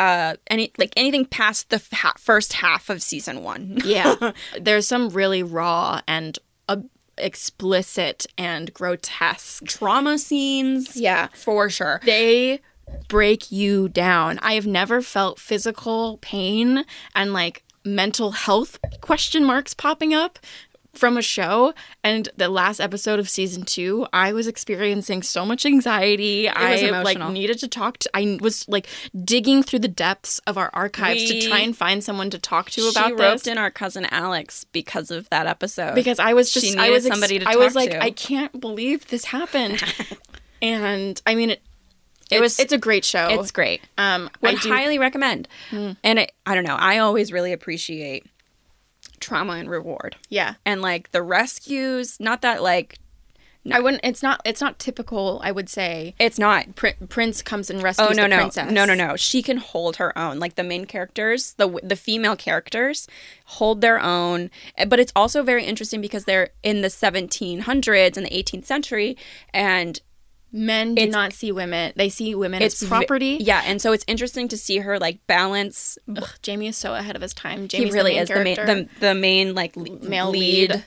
uh any like anything past the ha- first half of season one. *laughs* yeah. There's some really raw and uh, explicit and grotesque. Trauma scenes. Yeah. for sure. They break you down. I have never felt physical pain and like mental health question marks popping up from a show and the last episode of season 2 I was experiencing so much anxiety I was like emotional. needed to talk to I was like digging through the depths of our archives We- to try and find someone to talk to she about roped in our cousin Alex because of that episode. because I was just She I was ex- somebody to I was like to. I can't believe this happened *laughs* and I mean it It it was- it's a great show it's great. um Would I do, highly recommend. And it, I don't know. I always really appreciate trauma and reward, yeah and like the rescues. Not that like I wouldn't. It's not. It's not typical. I would say. it's not Prin- Prince comes and rescues Oh no no princess. no no no! She can hold her own. Like the main characters, the the female characters hold their own. But it's also very interesting because they're in the 1700s and the 18th century, and Men do It's- not see women. They see women as property. yeah, and so it's interesting to see her like balance. Ugh, Jamie is so ahead of his time. He Jamie's really the is the main the, the main like le- Male lead. lead.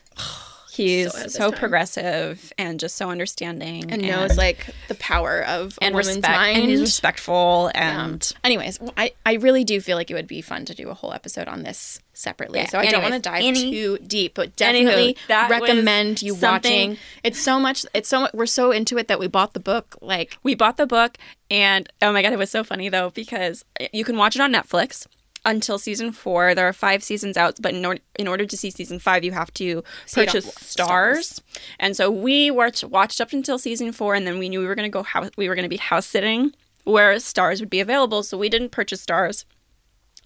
He's So ahead of his so, progressive and just so understanding and knows like the power of and respect mind. and he's respectful Yeah. and Anyways, I, I really do feel like it would be fun to do a whole episode on this separately. Yeah, So I don't want to dive any- too deep, but definitely was recommend you watching. It's so much. It's so we're so into it that we bought the book. Like we bought the book and oh my god it was so funny though because eh, you can watch it on netflix until season four there are five seasons out but in order, in order to see season five you have to purchase Starz. Starz. and so we watched, watched up until season four and then we knew we were going to go house we were going to be house sitting where Starz would be available so we didn't purchase Starz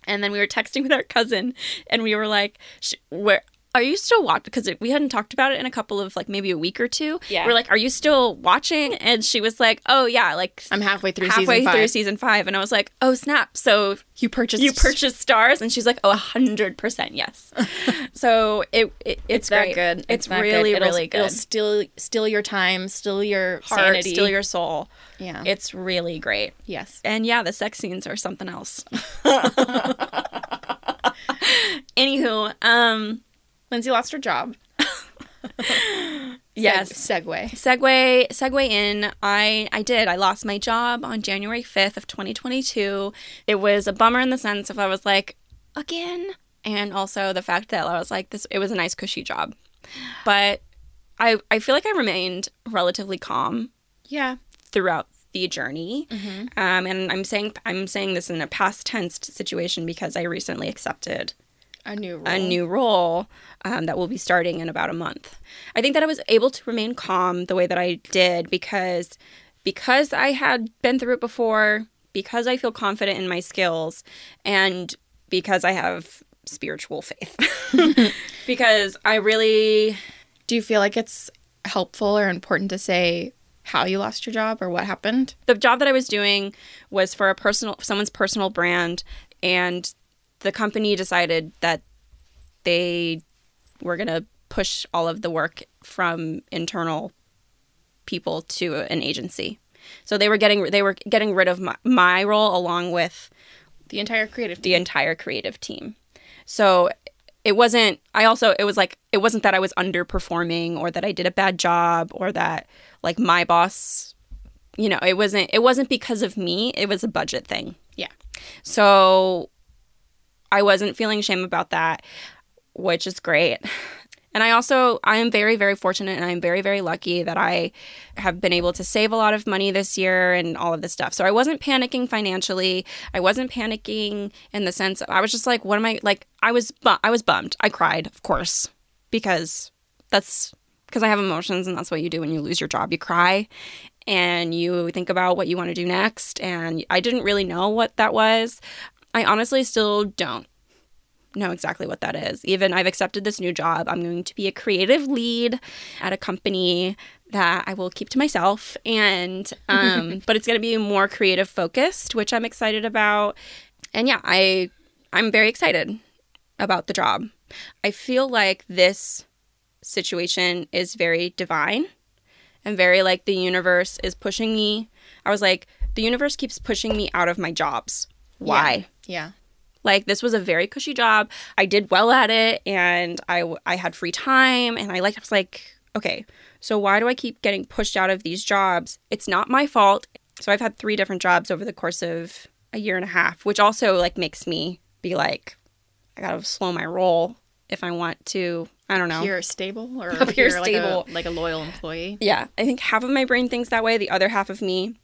and then we were texting with our cousin and we were like where are you still watching? Because we hadn't talked about it in a couple of like maybe a week or two. Yeah. We're like, are you still watching? And she was like, oh yeah, like I'm halfway through halfway season five. through season five. And I was like, oh snap. So you purchased you purchased Starz? And she's like, oh, a hundred percent yes. *laughs* so it, it it's, that great. good. It's, that really It'll- really good. It'll steal steal your time, steal your Heart, sanity, steal your soul. yeah. It's really great. yes. And yeah, the sex scenes are something else. *laughs* *laughs* Anywho, um, Lindsay lost her job. *laughs* yes. Seg- segue. segue segue in i i did i lost my job on january 5th of 2022 it was a bummer in the sense of i was like again and also the fact that i was like this it was a nice cushy job but i i feel like i remained relatively calm Yeah. throughout the journey um, and i'm saying i'm saying this in a past tense situation because i recently accepted A new role. a new role um, that will be starting in about a month. I think that I was able to remain calm the way that I did because because I had been through it before, because I feel confident in my skills, and because I have spiritual faith. *laughs* *laughs* because I really Do you feel like it's helpful or important to say how you lost your job or what happened? the job that I was doing was for a personal someone's personal brand and the company decided that they were going to push all of the work from internal people to an agency. So they were getting they were getting rid of my, my role along with The entire creative the entire creative team. So it wasn't I also it was like it wasn't that I was underperforming or that I did a bad job or that like my boss you know, it wasn't it wasn't because of me, it was a budget thing. Yeah. So I wasn't feeling shame about that, which is great. And I also I am very very fortunate and I'm very very lucky that I have been able to save a lot of money this year and all of this stuff. So I wasn't panicking financially. I wasn't panicking in the sense of, I was just like what am I like I was bu- I was bummed. I cried, of course, because that's because I have emotions and that's what you do when you lose your job. You cry and you think about what you want to do next and I didn't really know what that was. I honestly still don't know exactly what that is. Even I've accepted this new job. I'm going to be a creative lead at a company that I will keep to myself and *laughs* um but it's going to be more creative focused, which I'm excited about. And yeah, I I'm very excited about the job. I feel like this situation is very divine and very like the universe is pushing me. I was like the universe keeps pushing me out of my jobs. Why? Yeah. Like this was a very cushy job. I did well at it and I I had free time and I like I was like, okay, so why do I keep getting pushed out of these jobs? It's not my fault. So I've had three different jobs over the course of a year and a half, which also like makes me be like I got to slow my roll if I want to, I don't know. Pure stable or *laughs* pure stable. Like, a, like a loyal employee. Yeah, I think half of my brain thinks that way. The other half of me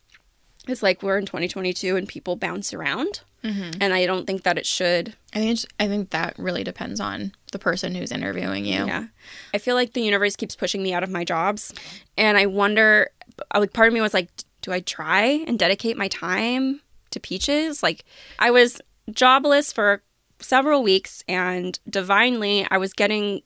is like we're in 2022 and people bounce around, mm-hmm. and I don't think that it should. I think I think that really depends on the person who's interviewing you. Yeah, I feel like the universe keeps pushing me out of my jobs, and I wonder. Like, part of me was like, do I try and dedicate my time to Peaches? Like, I was jobless for several weeks, and divinely, I was getting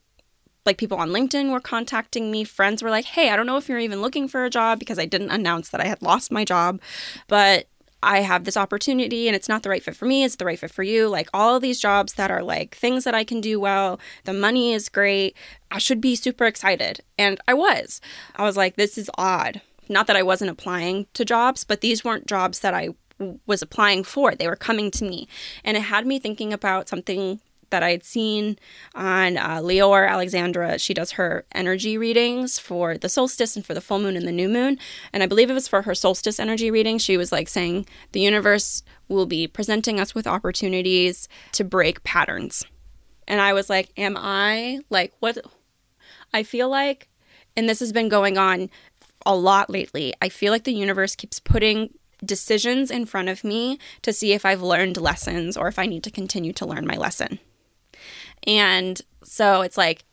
like people on LinkedIn were contacting me. Friends were like, "Hey, I don't know if you're even looking for a job because I didn't announce that I had lost my job, but I have this opportunity and it's not the right fit for me, it's the right fit for you. Like all these jobs that are like things that I can do well, the money is great. I should be super excited." And I was. I was like, "This is odd." Not that I wasn't applying to jobs, but these weren't jobs that I was applying for. They were coming to me. And it had me thinking about something that I had seen on uh, Leor Alexandra. She does her energy readings for the solstice and for the full moon and the new moon. And I believe it was for her solstice energy reading. She was like saying the universe will be presenting us with opportunities to break patterns. And I was like, am I like what? I feel like, and this has been going on a lot lately. I feel like the universe keeps putting decisions in front of me to see if I've learned lessons or if I need to continue to learn my lesson. And so it's like,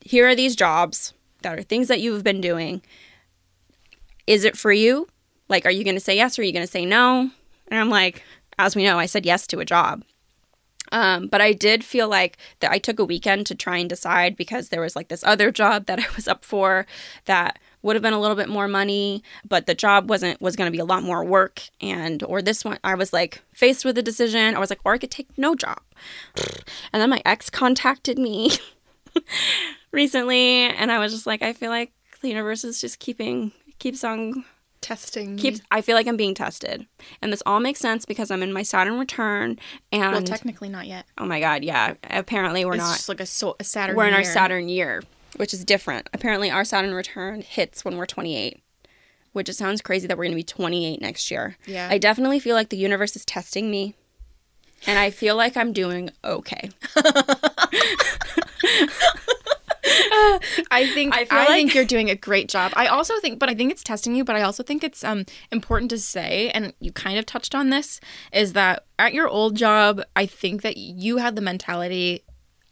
here are these jobs that are things that you've been doing. Is it for you? Like, are you going to say yes or are you going to say no? And I'm like, as we know, I said yes to a job. Um, but I did feel like that I took a weekend to try and decide because there was like this other job that *laughs* I was up for that would have been a little bit more money, but the job wasn't was going to be a lot more work and or this one I was like faced with a decision. I was like or I could take no job. And then my ex contacted me *laughs* recently and I was just like I feel like the universe is just keeping keeps on Testing. keeps I feel like I'm being tested. And this all makes sense because I'm in my Saturn return and well, technically not yet. oh my god, yeah. Apparently we're It's not just like a, so- a Saturn. we're in our. Saturn year, which is different. Apparently our Saturn return hits when we're 28. Which it sounds crazy that we're going to be 28 next year. Yeah. I definitely feel like the universe is testing me. And I feel like I'm doing okay. *laughs* I think I I, like- think you're doing a great job. I also think, but I think it's testing you. But I also think it's um important to say, and you kind of touched on this, is that at your old job, I think that you had the mentality.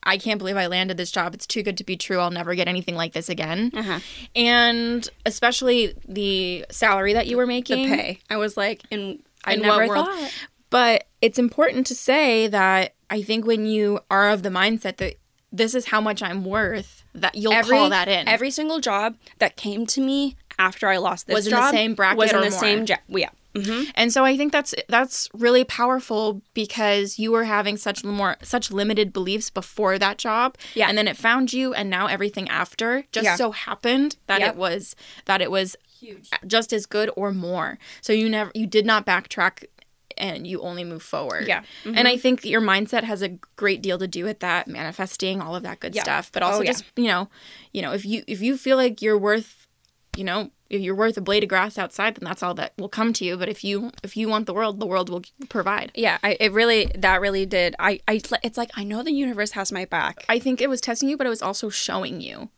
I can't believe I landed this job. It's too good to be true. I'll never get anything like this again. Uh-huh. And especially the salary that you were The making. pay. I was like, in, I In never what world? But it's important to say that I think when you are of the mindset that this is how much I'm worth, that you'll call that in. Every single job that came to me after I lost this job. Was in the same bracket was in or the more. same job. Yeah. Hmm And so I think that's that's really powerful because you were having such more such limited beliefs before that job. Yeah. And then it found you and now everything after just Yeah. so happened that Yep. it was that it was Huge. just as good or more. So you never you did not backtrack and you only move forward. Yeah. And I think your mindset has a great deal to do with that, manifesting, all of that good Yeah. stuff. But also Oh, yeah. just, you know, you know, if you if you feel like you're worth, you know, if you're worth a blade of grass outside, then that's all that will come to you. But if you if you want the world, the world will provide. Yeah, I, it really that really did. I, I it's like I know the universe has my back. I think it was testing you, but it was also showing you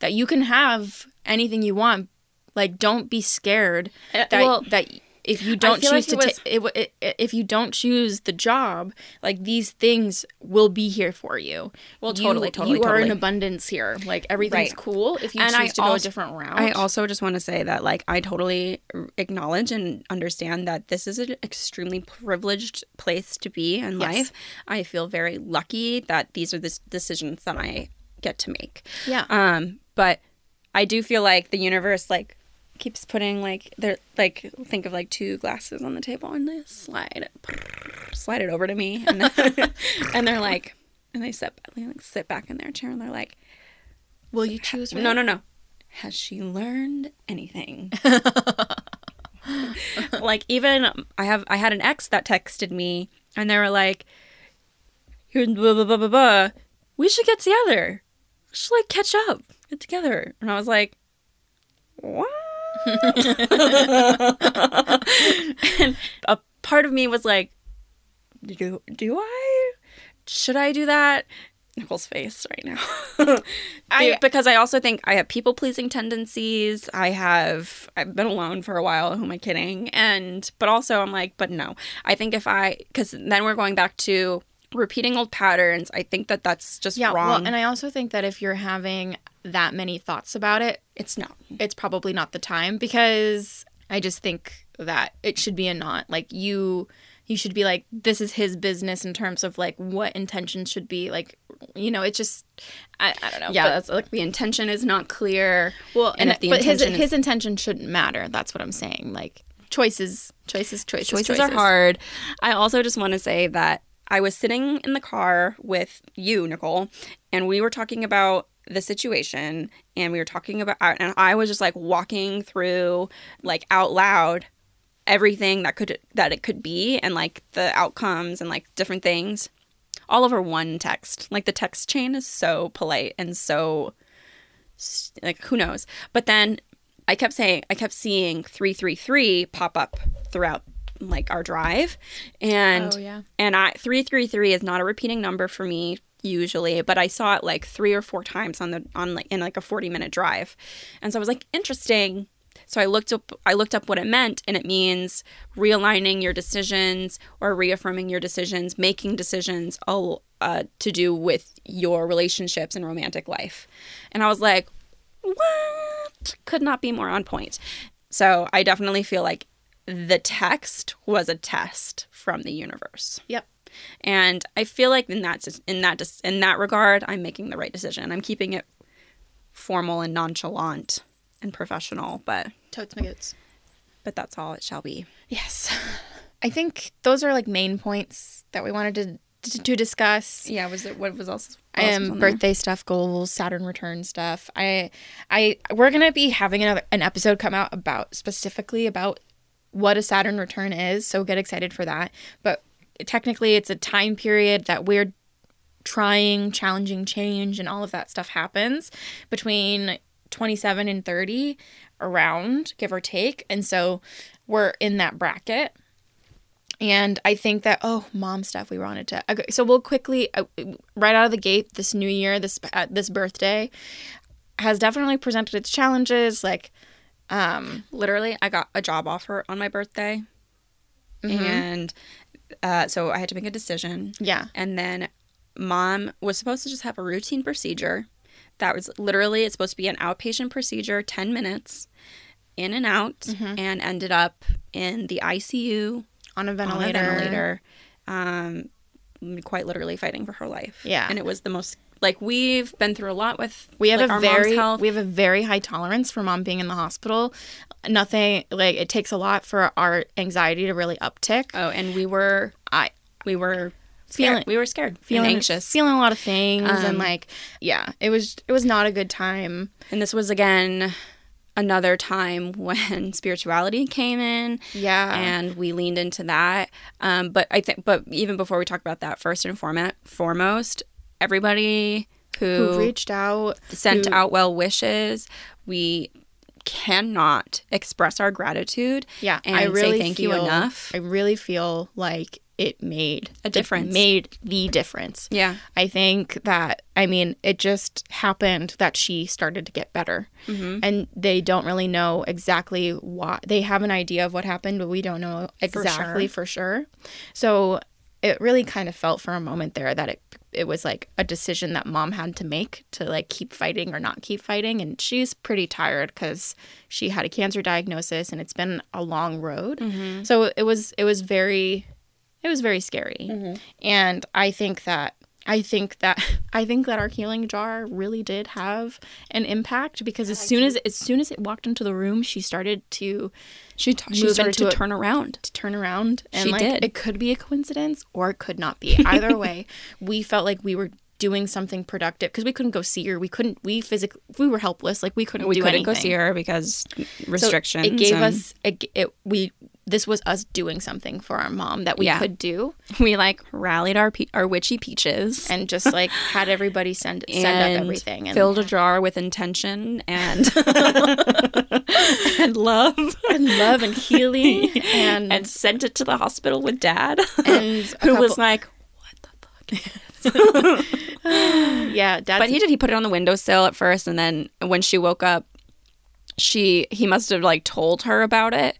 that you can have anything you want. Like, don't be scared Uh, that well, that if you don't choose like to it ta- it, if you don't choose the job, like these things will be here for you. Well, You- totally, totally, You are in abundance here. Like everything's Right. cool if you And choose I to go a different route. I also just want to say that like I totally acknowledge and understand that this is an extremely privileged place to be in Yes. life. I feel very lucky that these are the decisions that I get to make. yeah. Um, but I do feel like the universe like keeps putting like they're like think of like two glasses on the table and they slide it slide it over to me. And *laughs* and they're like and they sit they like sit back in their chair and they're like will you choose? no no no. Has she learned anything? *laughs* Like even I have I had an ex that texted me and they were like blah, blah, blah, blah, blah. we should get together. We should like catch up get together. And I was like what and *laughs* a part of me was like do, do I should I do that Nicole's face right now. *laughs* I- because I also think I have people pleasing tendencies. I have I've been alone for a while. Who am I kidding? And but also I'm like, but no. I think if I because then we're going back to repeating old patterns. I think that that's just Yeah. wrong. Well, and I also think that if you're having that many thoughts about it, it's not. it's probably not the time because I just think that it should be a not like you you should be like this is his business in terms of like what intentions should be like you know it's just I, I don't know Yeah, that's like the intention is not clear. well and and, but his is- his intention shouldn't matter that's what I'm saying like choices choices choices choices, are hard. I also just want to say that I was sitting in the car with you, Nicole, and we were talking about the situation and we were talking about and I was just like walking through like out loud everything that could that it could be and like the outcomes and like different things all over one text. Like the text chain is so polite and so like who knows. But then I kept saying I kept seeing 333 pop up throughout like our drive. And Oh, yeah. and I 333 is not a repeating number for me usually but I saw it like 3 or 4 times on the on like in like a 40 minute drive. And so I was like interesting. So I looked up I looked up what it meant and it means realigning your decisions or reaffirming your decisions making decisions all uh, to do with your relationships and romantic life. And I was like what? Could not be more on point. So I definitely feel like the text was a test from the universe. Yep. And I feel like in that in that in that regard, I'm making the right decision. I'm keeping it formal and nonchalant and professional, but Totes my goods. but that's all it shall be. Yes. I think those are like main points that we wanted to to, to discuss. Yeah, was it what was else? what else was Um, there? birthday stuff, goals, Saturn return stuff. I, I, we're gonna be having another an episode come out about specifically about what a Saturn return is. So get excited for that. But technically, it's a time period that we're trying, challenging change, and all of that stuff happens between 27 and 30, around give or take. And so we're in that bracket. And I think that oh, mom stuff we wanted to. Okay, so we'll quickly uh, right out of the gate this new year, this uh, this birthday has definitely presented its challenges. Like, um, literally i got a job offer on my birthday. And uh, so i had to make a decision. Yeah, and then mom was supposed to just have a routine procedure that was literally it's supposed to be an outpatient procedure 10 minutes in and out and ended up in the icu on a on a ventilator um, quite literally fighting for her life. Yeah. and it was the most like we've been through a lot with We have like, a very health. we have a very high tolerance for mom being in the hospital. Nothing like it takes a lot for our anxiety to really uptick. oh and we were I we were Feeling- scared. we were scared feeling and anxious feeling a lot of things, and Um, like yeah, it was it was not a good time. And this was again another time *laughs* when spirituality came in Yeah, and we leaned into that. Um, but I think, but even before we talk about that, first and forma- foremost, everybody who, who reached out, sent who- out well wishes, we cannot express our gratitude. Yeah, and I really say thank feel, you enough. I really feel like it made A difference. Made the difference. Yeah, I think that I mean it just happened that she started to get better, Mm-hmm. and they don't really know exactly why. They have an idea of what happened, but we don't know exactly for sure. So it really kind of felt for a moment there that it it was like a decision that mom had to make to like keep fighting or not keep fighting, and she's pretty tired because she had a cancer diagnosis and it's been a long road. Mm-hmm. So it was it was very it was very scary. And I think that I think that *laughs* I think that our healing jar really did have an impact because as soon as as soon as it walked into the room, she started to she t- she started to a- turn around. to turn around and She like did. it could be a coincidence or it could not be. Either *laughs* way, we felt like we were doing something productive because we couldn't go see her. We couldn't we physically we were helpless. Like we couldn't We do couldn't anything. go see her because So restrictions. it gave and us it, it we this was us doing something for our mom that we Yeah. could do. *laughs* We like rallied our pe- our witchy peaches. And just like *laughs* had everybody send send up everything and filled a jar with intention and *laughs* and love. And love and healing and and sent it to the hospital with dad and who was like what the fuck yeah dad but he did he put it on the windowsill at first and then when she woke up she he must have like told her about it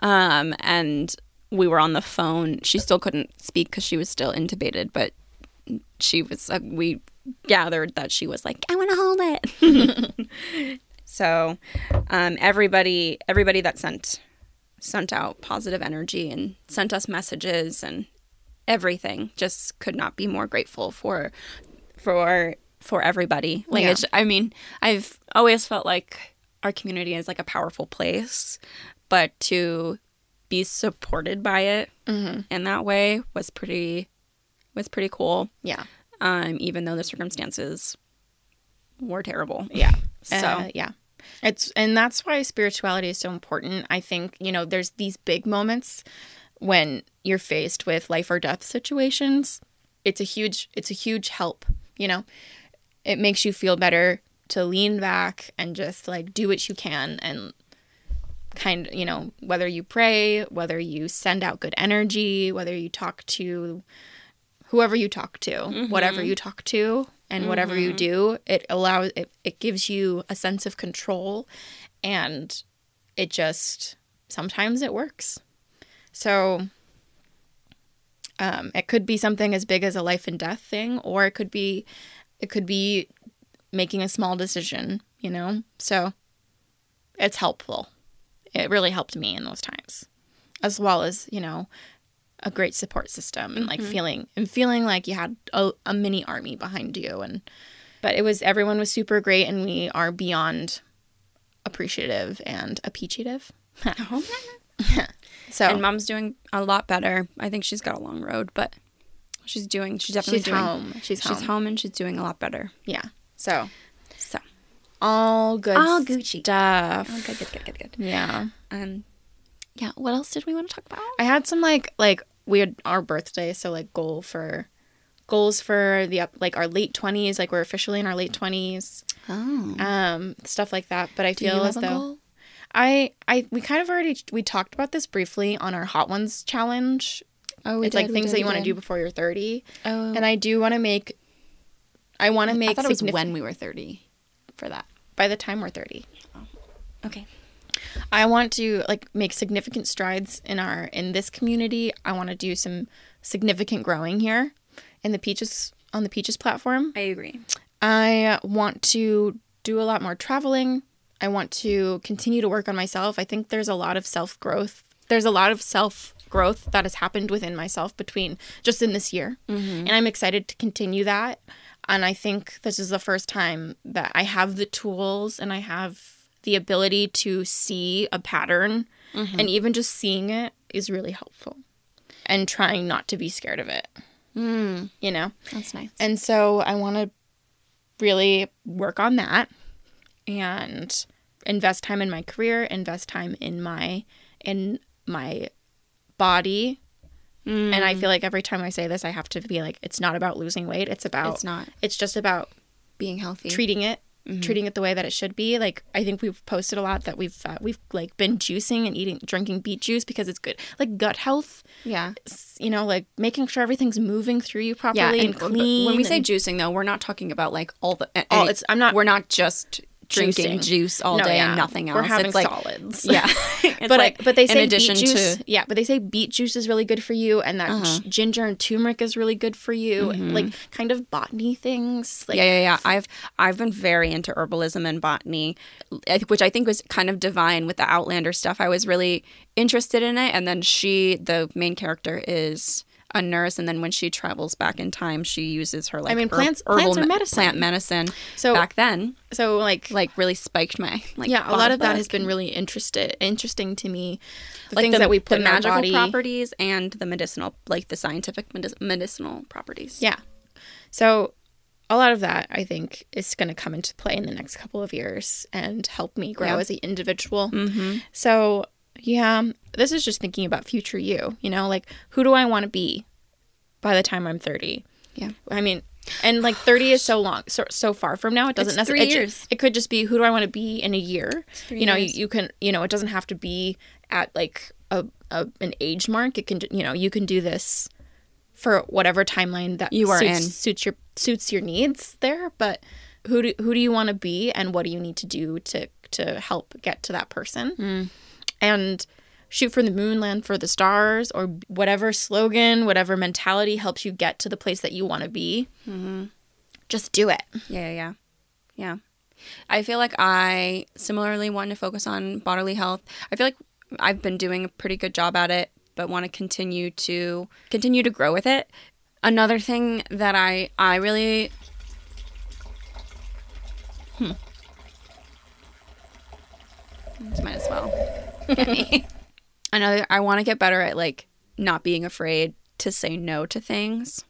um and we were on the phone. She still couldn't speak because she was still intubated but she was uh, we gathered that she was like i want to hold it. *laughs* So um everybody everybody that sent sent out positive energy and sent us messages and everything just could not be more grateful for for for everybody. Like Yeah. it's i mean i've always felt like our community is like a powerful place but to be supported by it in that way was pretty was pretty cool. Yeah. Um even though the circumstances were terrible. Yeah. So Uh, yeah. It's and that's why spirituality is so important. I think you know there's these big moments when you're faced with life or death situations. It's a huge it's a huge help you know? It makes you feel better to lean back and just like do what you can and kind you know whether you pray whether you send out good energy whether you talk to whoever you talk to whatever you talk to and whatever you do it allows it, it gives you a sense of control and it just sometimes it works. So um, it could be something as big as a life and death thing or it could be it could be making a small decision you know? So it's helpful it really helped me in those times as well as you know a great support system and Mm-hmm. like feeling and feeling like you had a, a mini army behind you and but it was everyone was super great and we are beyond appreciative and appreciative. *laughs* So And mom's doing a lot better. I think she's got a long road, but she's doing. She's definitely she's doing. home. She's home. She's home and she's doing a lot better. Yeah. So So all good All Gucci. stuff. good, good, good, good, good. Yeah. Um, yeah. What else did we want to talk about? I had some like like we had our birthday, so like goal for goals for the up like our late twenties, like we're officially in our late twenties, Oh. um, stuff like that. But I Do feel as though goal? I I we kind of already we talked about this briefly on our Hot Ones challenge. Oh, it's like things that you want to do before you're thirty, Oh, and I do want to make. I want to make I thought it was when we were thirty. For that. By the time we're thirty. Okay. I want to like make significant strides in our in this community. I want to do some significant growing here in the Peaches on the Peaches platform. I agree. I want to do a lot more traveling. I want to continue to work on myself. I think there's a lot of self growth. There's a lot of self growth that has happened within myself between just in this year. Mm-hmm. And I'm excited to continue that. And I think this is the first time that I have the tools and I have the ability to see a pattern. And even just seeing it is really helpful. And trying not to be scared of it. Mm, You know? that's nice. And so I want to really work on that and invest time in my career, invest time in my in my body. And I feel like every time I say this I have to be like it's not about losing weight, it's about It's not it's just about being healthy. treating it treating it the way that it should be like i think we've posted a lot that we've uh, we've like been juicing and eating drinking beet juice because it's good like gut health yeah. you know like making sure everything's moving through you properly Yeah, and, clean When we say juicing, though, we're not talking about like all the. All- any- it's- I'm not We're not just drinking juicing. juice all No, day yeah. and nothing else. We're having it's like, solids. Yeah, *laughs* *laughs* but like but they say in addition beet juice. to yeah, but they say beet juice is really good for you, and that Uh-huh. ginger and turmeric is really good for you. Like kind of botany things. Like yeah, yeah, yeah. I've I've been very into herbalism and botany, which I think was kind of divine with the Outlander stuff. I was really interested in it, and then she, the main character, is a nurse, and then when she travels back in time, she uses her like I mean, herb- plants- herbal plants are medicine. plant medicine. So- back then, so like. like really spiked my like yeah, a lot of that has been really interested, interesting to me. The like things the, that we put the in our magical body. properties and the medicinal, like the scientific medic- medicinal properties. Yeah. So a lot of that I think is going to come into play in the next couple of years and help me grow Yeah. as an individual. Mm-hmm. So, yeah, this is just thinking about future you, you know, like who do I want to be by the time I'm 30? Yeah. I mean, and like 30 is so long, so, so far from now. It doesn't necessarily, it, ju- it could just be who do I want to be in a year? You know, you, you can, you know, it doesn't have to be at like a, a an age mark. It can, you know, you can do this for whatever timeline that You are suits, in. suits your suits your needs there. But who do who do you want to be, and what do you need to do to to help get to that person? Hmm. And shoot for the moon, land for the stars, or whatever slogan, whatever mentality helps you get to the place that you want to be. Mm-hmm. Just do it. Yeah, yeah, yeah. Yeah. I feel like I similarly want to focus on bodily health. I feel like I've been doing a pretty good job at it, but want to continue to continue to grow with it. Another thing that I I really hmm. This might as well. *laughs* me. Another I want to get better at like not being afraid to say no to things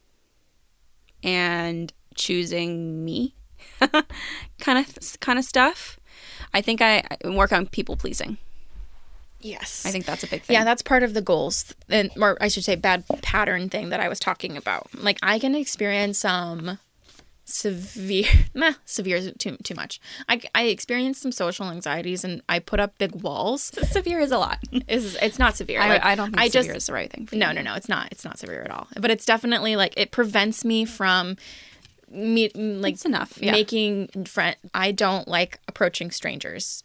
and choosing me kind of kind of stuff. I think I, I work on people pleasing. Yes. I think that's a big thing. Yeah, that's part of the goals, and or I should say, bad pattern thing that I was talking about. Like I can experience some severe, *laughs* meh, severe is too too much. I I experience some social anxieties, and I put up big walls. *laughs* severe is a lot. Is it's not severe. I, Like, I don't think I severe just is the right thing for no you. no no. It's not. It's not severe at all. But it's definitely like it prevents me from me like It's enough. Yeah. making friend. I don't like approaching strangers,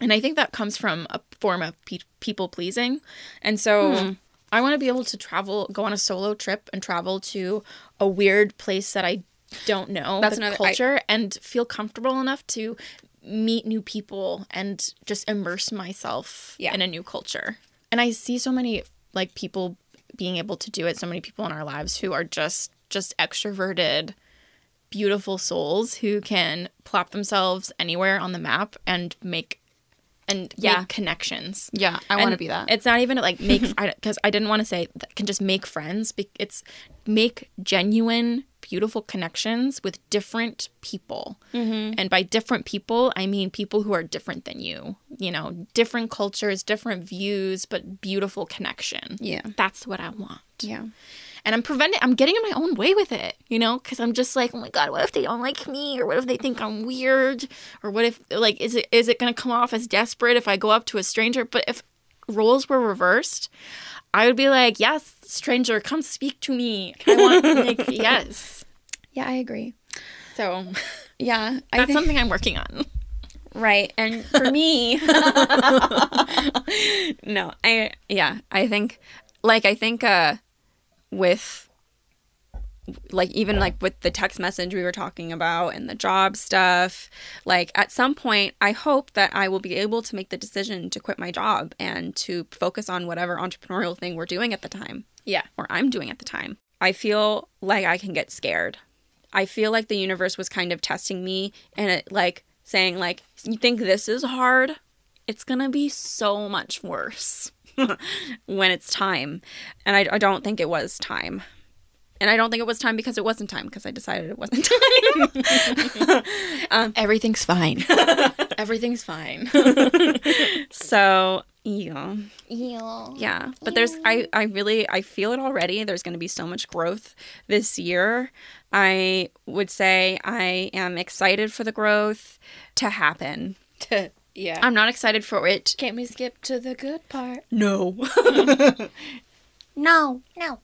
and I think that comes from a form of pe- people pleasing. And so Hmm. I want to be able to travel, go on a solo trip, and travel to a weird place that I don't know That's the another- I- culture, and feel comfortable enough to meet new people and just immerse myself Yeah. in a new culture. And I see so many like people being able to do it. So many people in our lives who are just just extroverted, beautiful souls who can plop themselves anywhere on the map and make and Yeah. make connections. Yeah, I want to be that. It's not even like *laughs* make because I didn't want to say that can just make friends. It's make genuine, beautiful connections with different people, Mm-hmm. and by different people, I mean people who are different than you. You know, different cultures, different views, but beautiful connection. yeah. That's what I want. Yeah. And I'm preventing. I'm getting in my own way with it. You know, because I'm just like, oh my god, what if they don't like me, or what if they think I'm weird, or what if like is it is it gonna come off as desperate if I go up to a stranger? But if roles were reversed, I would be like, yes, stranger, come speak to me. I want *laughs* like yes. Yeah, I agree. So Yeah, I that's think, something I'm working on. right. And for me, *laughs* no, I yeah, I think like I think uh with like even like with the text message we were talking about and the job stuff like at some point i hope that i will be able to make the decision to quit my job and to focus on whatever entrepreneurial thing we're doing at the time Yeah. or I'm doing at the time. I feel like I can get scared. I feel like the universe was kind of testing me and it like saying like you think this is hard? It's going to be so much worse *laughs* when it's time. And I, I don't think it was time. And I don't think it was time because it wasn't time because I decided it wasn't *laughs* time. *laughs* Um, Everything's fine. Everything's fine. so, yeah. Yeah. Yeah, but there's I I really I feel it already. There's going to be so much growth this year. I would say I am excited for the growth to happen. Yeah. I'm not excited for it. Can't we skip to the good part? No. *laughs* No. No.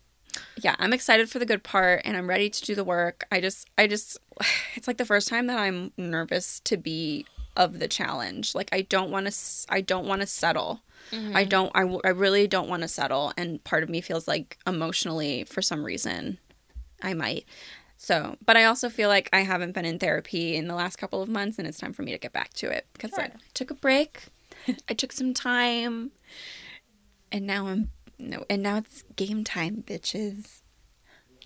yeah, I'm excited for the good part and I'm ready to do the work. I just I just *sighs* it's like the first time that I'm nervous to be of the challenge. Like I don't want to I don't want to settle. I mm-hmm. don't I, I really don't want to settle and part of me feels like emotionally for some reason I might. So, but I also feel like I haven't been in therapy in the last couple of months and it's time for me to get back to it because I took a break. I took some time and now I'm no and now it's game time, bitches.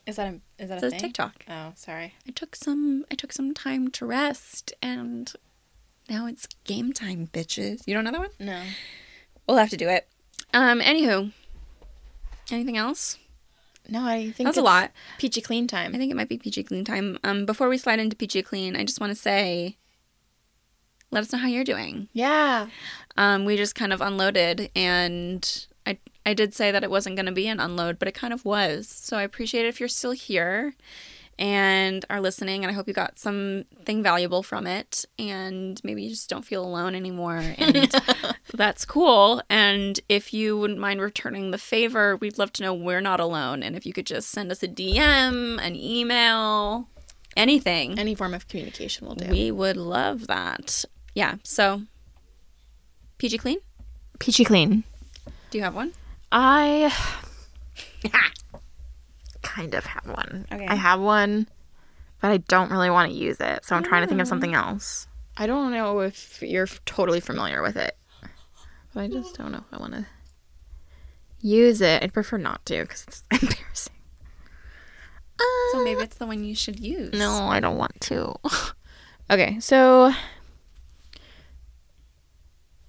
Is that a is that It a thing? TikTok. Oh, sorry. I took some I took some time to rest and now it's game time, bitches. You don't know that one? No. We'll have to do it. Um, anywho. Anything else? No, I think That's a lot. Peachy clean time. I think it might be PG Clean time. Um, before we slide into PG Clean, I just want to say let us know how you're doing. yeah. Um, we just kind of unloaded and I I did say that it wasn't going to be an unload, but it kind of was. So I appreciate it if you're still here and are listening and I hope you got something valuable from it and maybe you just don't feel alone anymore and *laughs* that's cool. And if you wouldn't mind returning the favor, we'd love to know we're not alone and if you could just send us a DM, an email, anything. Any form of communication will do. We would love that. Yeah. So PG Clean? Peachy clean. Do you have one? I *laughs* kind of have one. Okay. I have one, but I don't really want to use it. So I'm trying to think of something mm. else. I don't know if you're totally familiar with it, but I just don't know if I want to use it. I'd prefer not to because it's *laughs* embarrassing. So uh, maybe it's the one you should use. No, I don't want to. *laughs* okay, so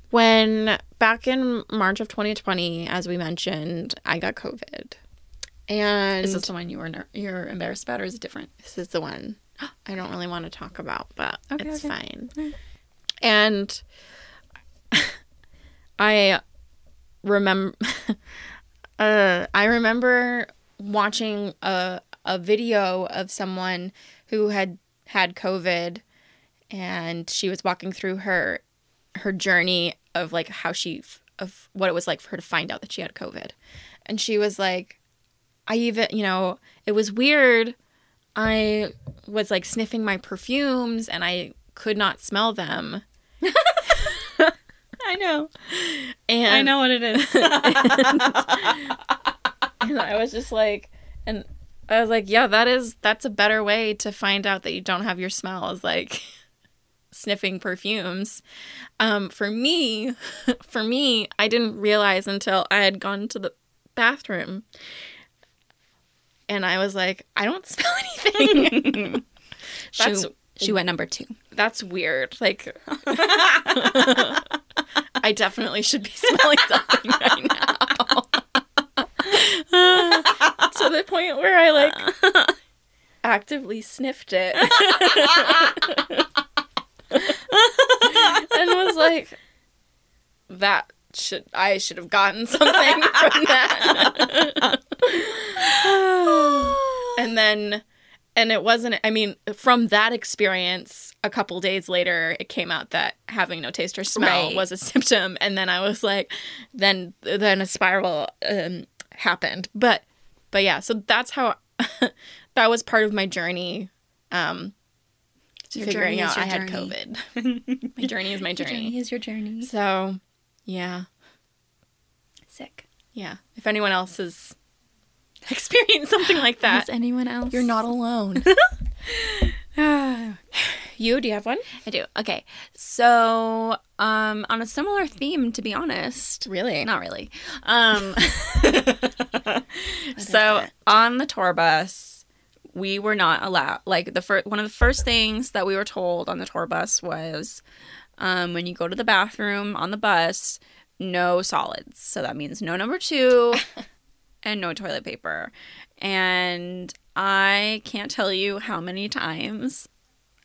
when back in March of 2020, as we mentioned, I got COVID. And Is this the one you were ner- you're embarrassed about, or is it different? this is the one *gasps* I don't really want to talk about, but Okay, it's okay. fine. Mm. And *laughs* I remember *laughs* uh I remember watching a a video of someone who had had COVID and she was walking through her her journey of like how she of what it was like for her to find out that she had COVID. And she was like I even, you know, it was weird. I was like sniffing my perfumes and I could not smell them. *laughs* I know. And I know what it is. *laughs* and I was just like, and I was like, yeah, that is that's a better way to find out that you don't have your smell is like *laughs* sniffing perfumes. Um, for me, for me, I didn't realize until I had gone to the bathroom. And I was like, I don't *laughs* smell anything. *laughs* That's she, she went number two. that's weird. Like *laughs* I definitely should be smelling something right now. to the point where I like actively sniffed it. and was like that should I should have gotten *laughs* something from that. *sighs* and then and it wasn't i mean from that experience a couple days later it came out that having no taste or smell Right. was a symptom and then i was like then then a spiral um, happened but but yeah so that's how *laughs* that was part of my journey um Your figuring journey out your i had covid *laughs* my journey is my journey is your journey. so yeah Sick. yeah if anyone else has *laughs* experienced something like that Is anyone else? you're not alone *laughs* *sighs* you do you have one I do. Okay. So, um, on a similar theme, to be honest. really Not really. *laughs* Um, so on the tour bus, we were not allowed. Like the first, one of the first things that we were told on the tour bus was, um, when you go to the bathroom on the bus, no solids. So that means no number two, *laughs* and no toilet paper. And I can't tell you how many times.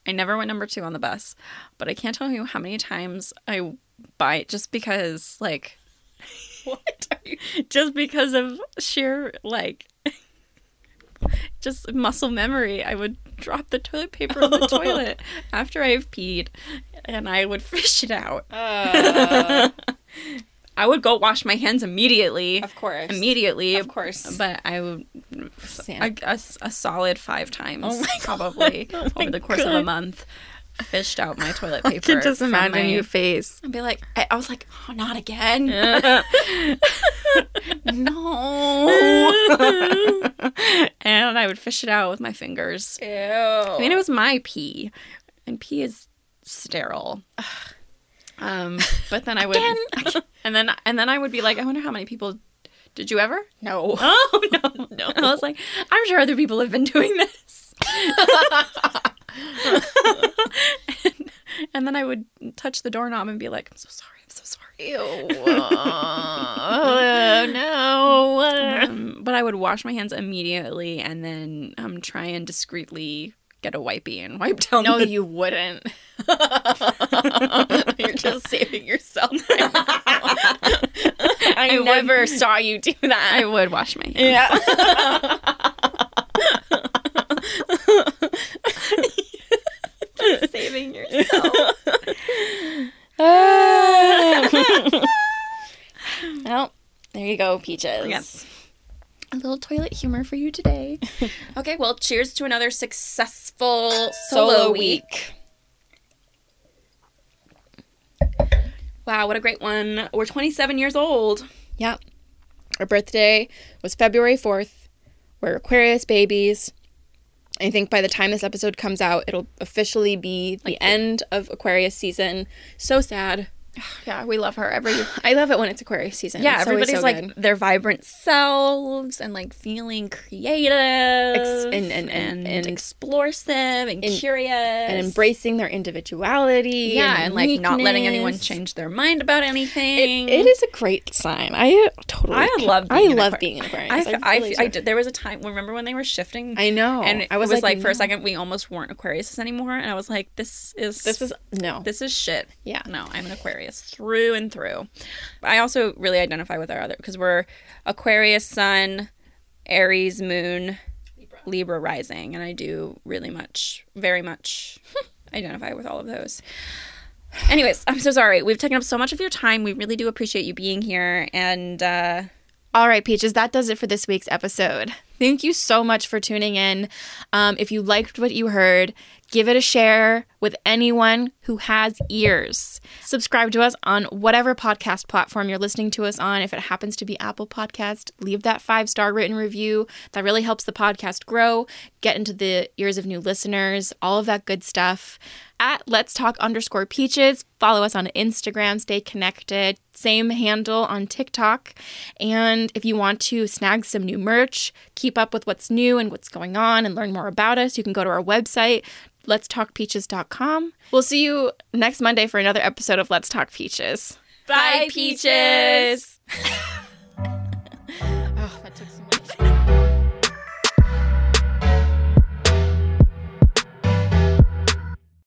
I never went number two on the bus, but I can't tell you how many times I bite just because, like, *laughs* what are you just because of sheer like *laughs* just muscle memory. I would drop the toilet paper in the toilet *laughs* after i've peed and i would fish it out. Uh, *laughs* i would go wash my hands immediately. Of course. Immediately. Of course. But i would Sam. a, a, solid five times Oh probably God. Oh over the course of a month fished out my toilet paper *laughs* I can just imagine my- your face. I'd be like, I, I was like, oh, not again. *laughs* no. *laughs* and I would fish it out with my fingers. Ew. I mean, it was my pee, and pee is sterile. Um, but then I would, and then and then I would be like, I wonder how many people. Did you ever? no. Oh no, no. I was like, I'm sure other people have been doing this. And, *laughs* and then I would touch the doorknob and be like, I'm so sorry, I'm so sorry. Ew. oh no. Um, but I would wash my hands immediately and then um, try and discreetly get a wipey and wipe down. No, the- you wouldn't. *laughs* You're just saving yourself. Right now. *laughs* I, I never saw you do that. I would wash my hands. yeah. Saving yourself. *laughs* well, there you go, peaches. Yes. A little toilet humor for you today. *laughs* okay, well, cheers to another successful solo, Solo week. week. Wow, what a great one. We're 27 years old. Yep. Our birthday was February 4th. We're Aquarius babies. I think by the time this episode comes out, it'll officially be the end of Aquarius season. So sad. *sighs* Yeah, we love her every I love it when it's Aquarius season. Yeah, It's everybody's so like good. their vibrant selves and like feeling creative Ex- and- and- and- and- explosive and, and- curious and embracing their individuality. yeah, and, like not letting anyone change their mind about It, anything. it is a great sign. I uh, totally. I love. I Being an love Aquarius. being an Aquarius. I, I, I, really I did- there was a time. Remember when they were shifting? I know. and I was, like, for a second we almost weren't Aquarius anymore, and I was like, this is This is no. this is shit. Yeah. No, I'm an Aquarius through and through. I also really identify with our other because we're Aquarius Sun, Aries Moon, Libra, Rising, and I do really much, very much *laughs* identify with all of those. Anyways, I'm so sorry. We've taken up so much of your time. We really do appreciate you being here. And uh, All right, Peaches, that does it for this week's episode. Thank you so much for tuning in. Um, if you liked what you heard, give it a share with anyone who has ears. Subscribe to us on whatever podcast platform you're listening to us on. If it happens to be Apple Podcast, leave that five star written review. That really helps the podcast grow, get into the ears of new listeners, all of that good stuff. At Let's Talk underscore Peaches. Follow us on Instagram. Stay connected. Same handle on TikTok. And if you want to snag some new merch, keep up with what's new and what's going on, and learn more about us, you can go to our website, letstalkpeaches.com. We'll see you next Monday for another episode of Let's Talk Peaches. Bye, Peaches. *laughs*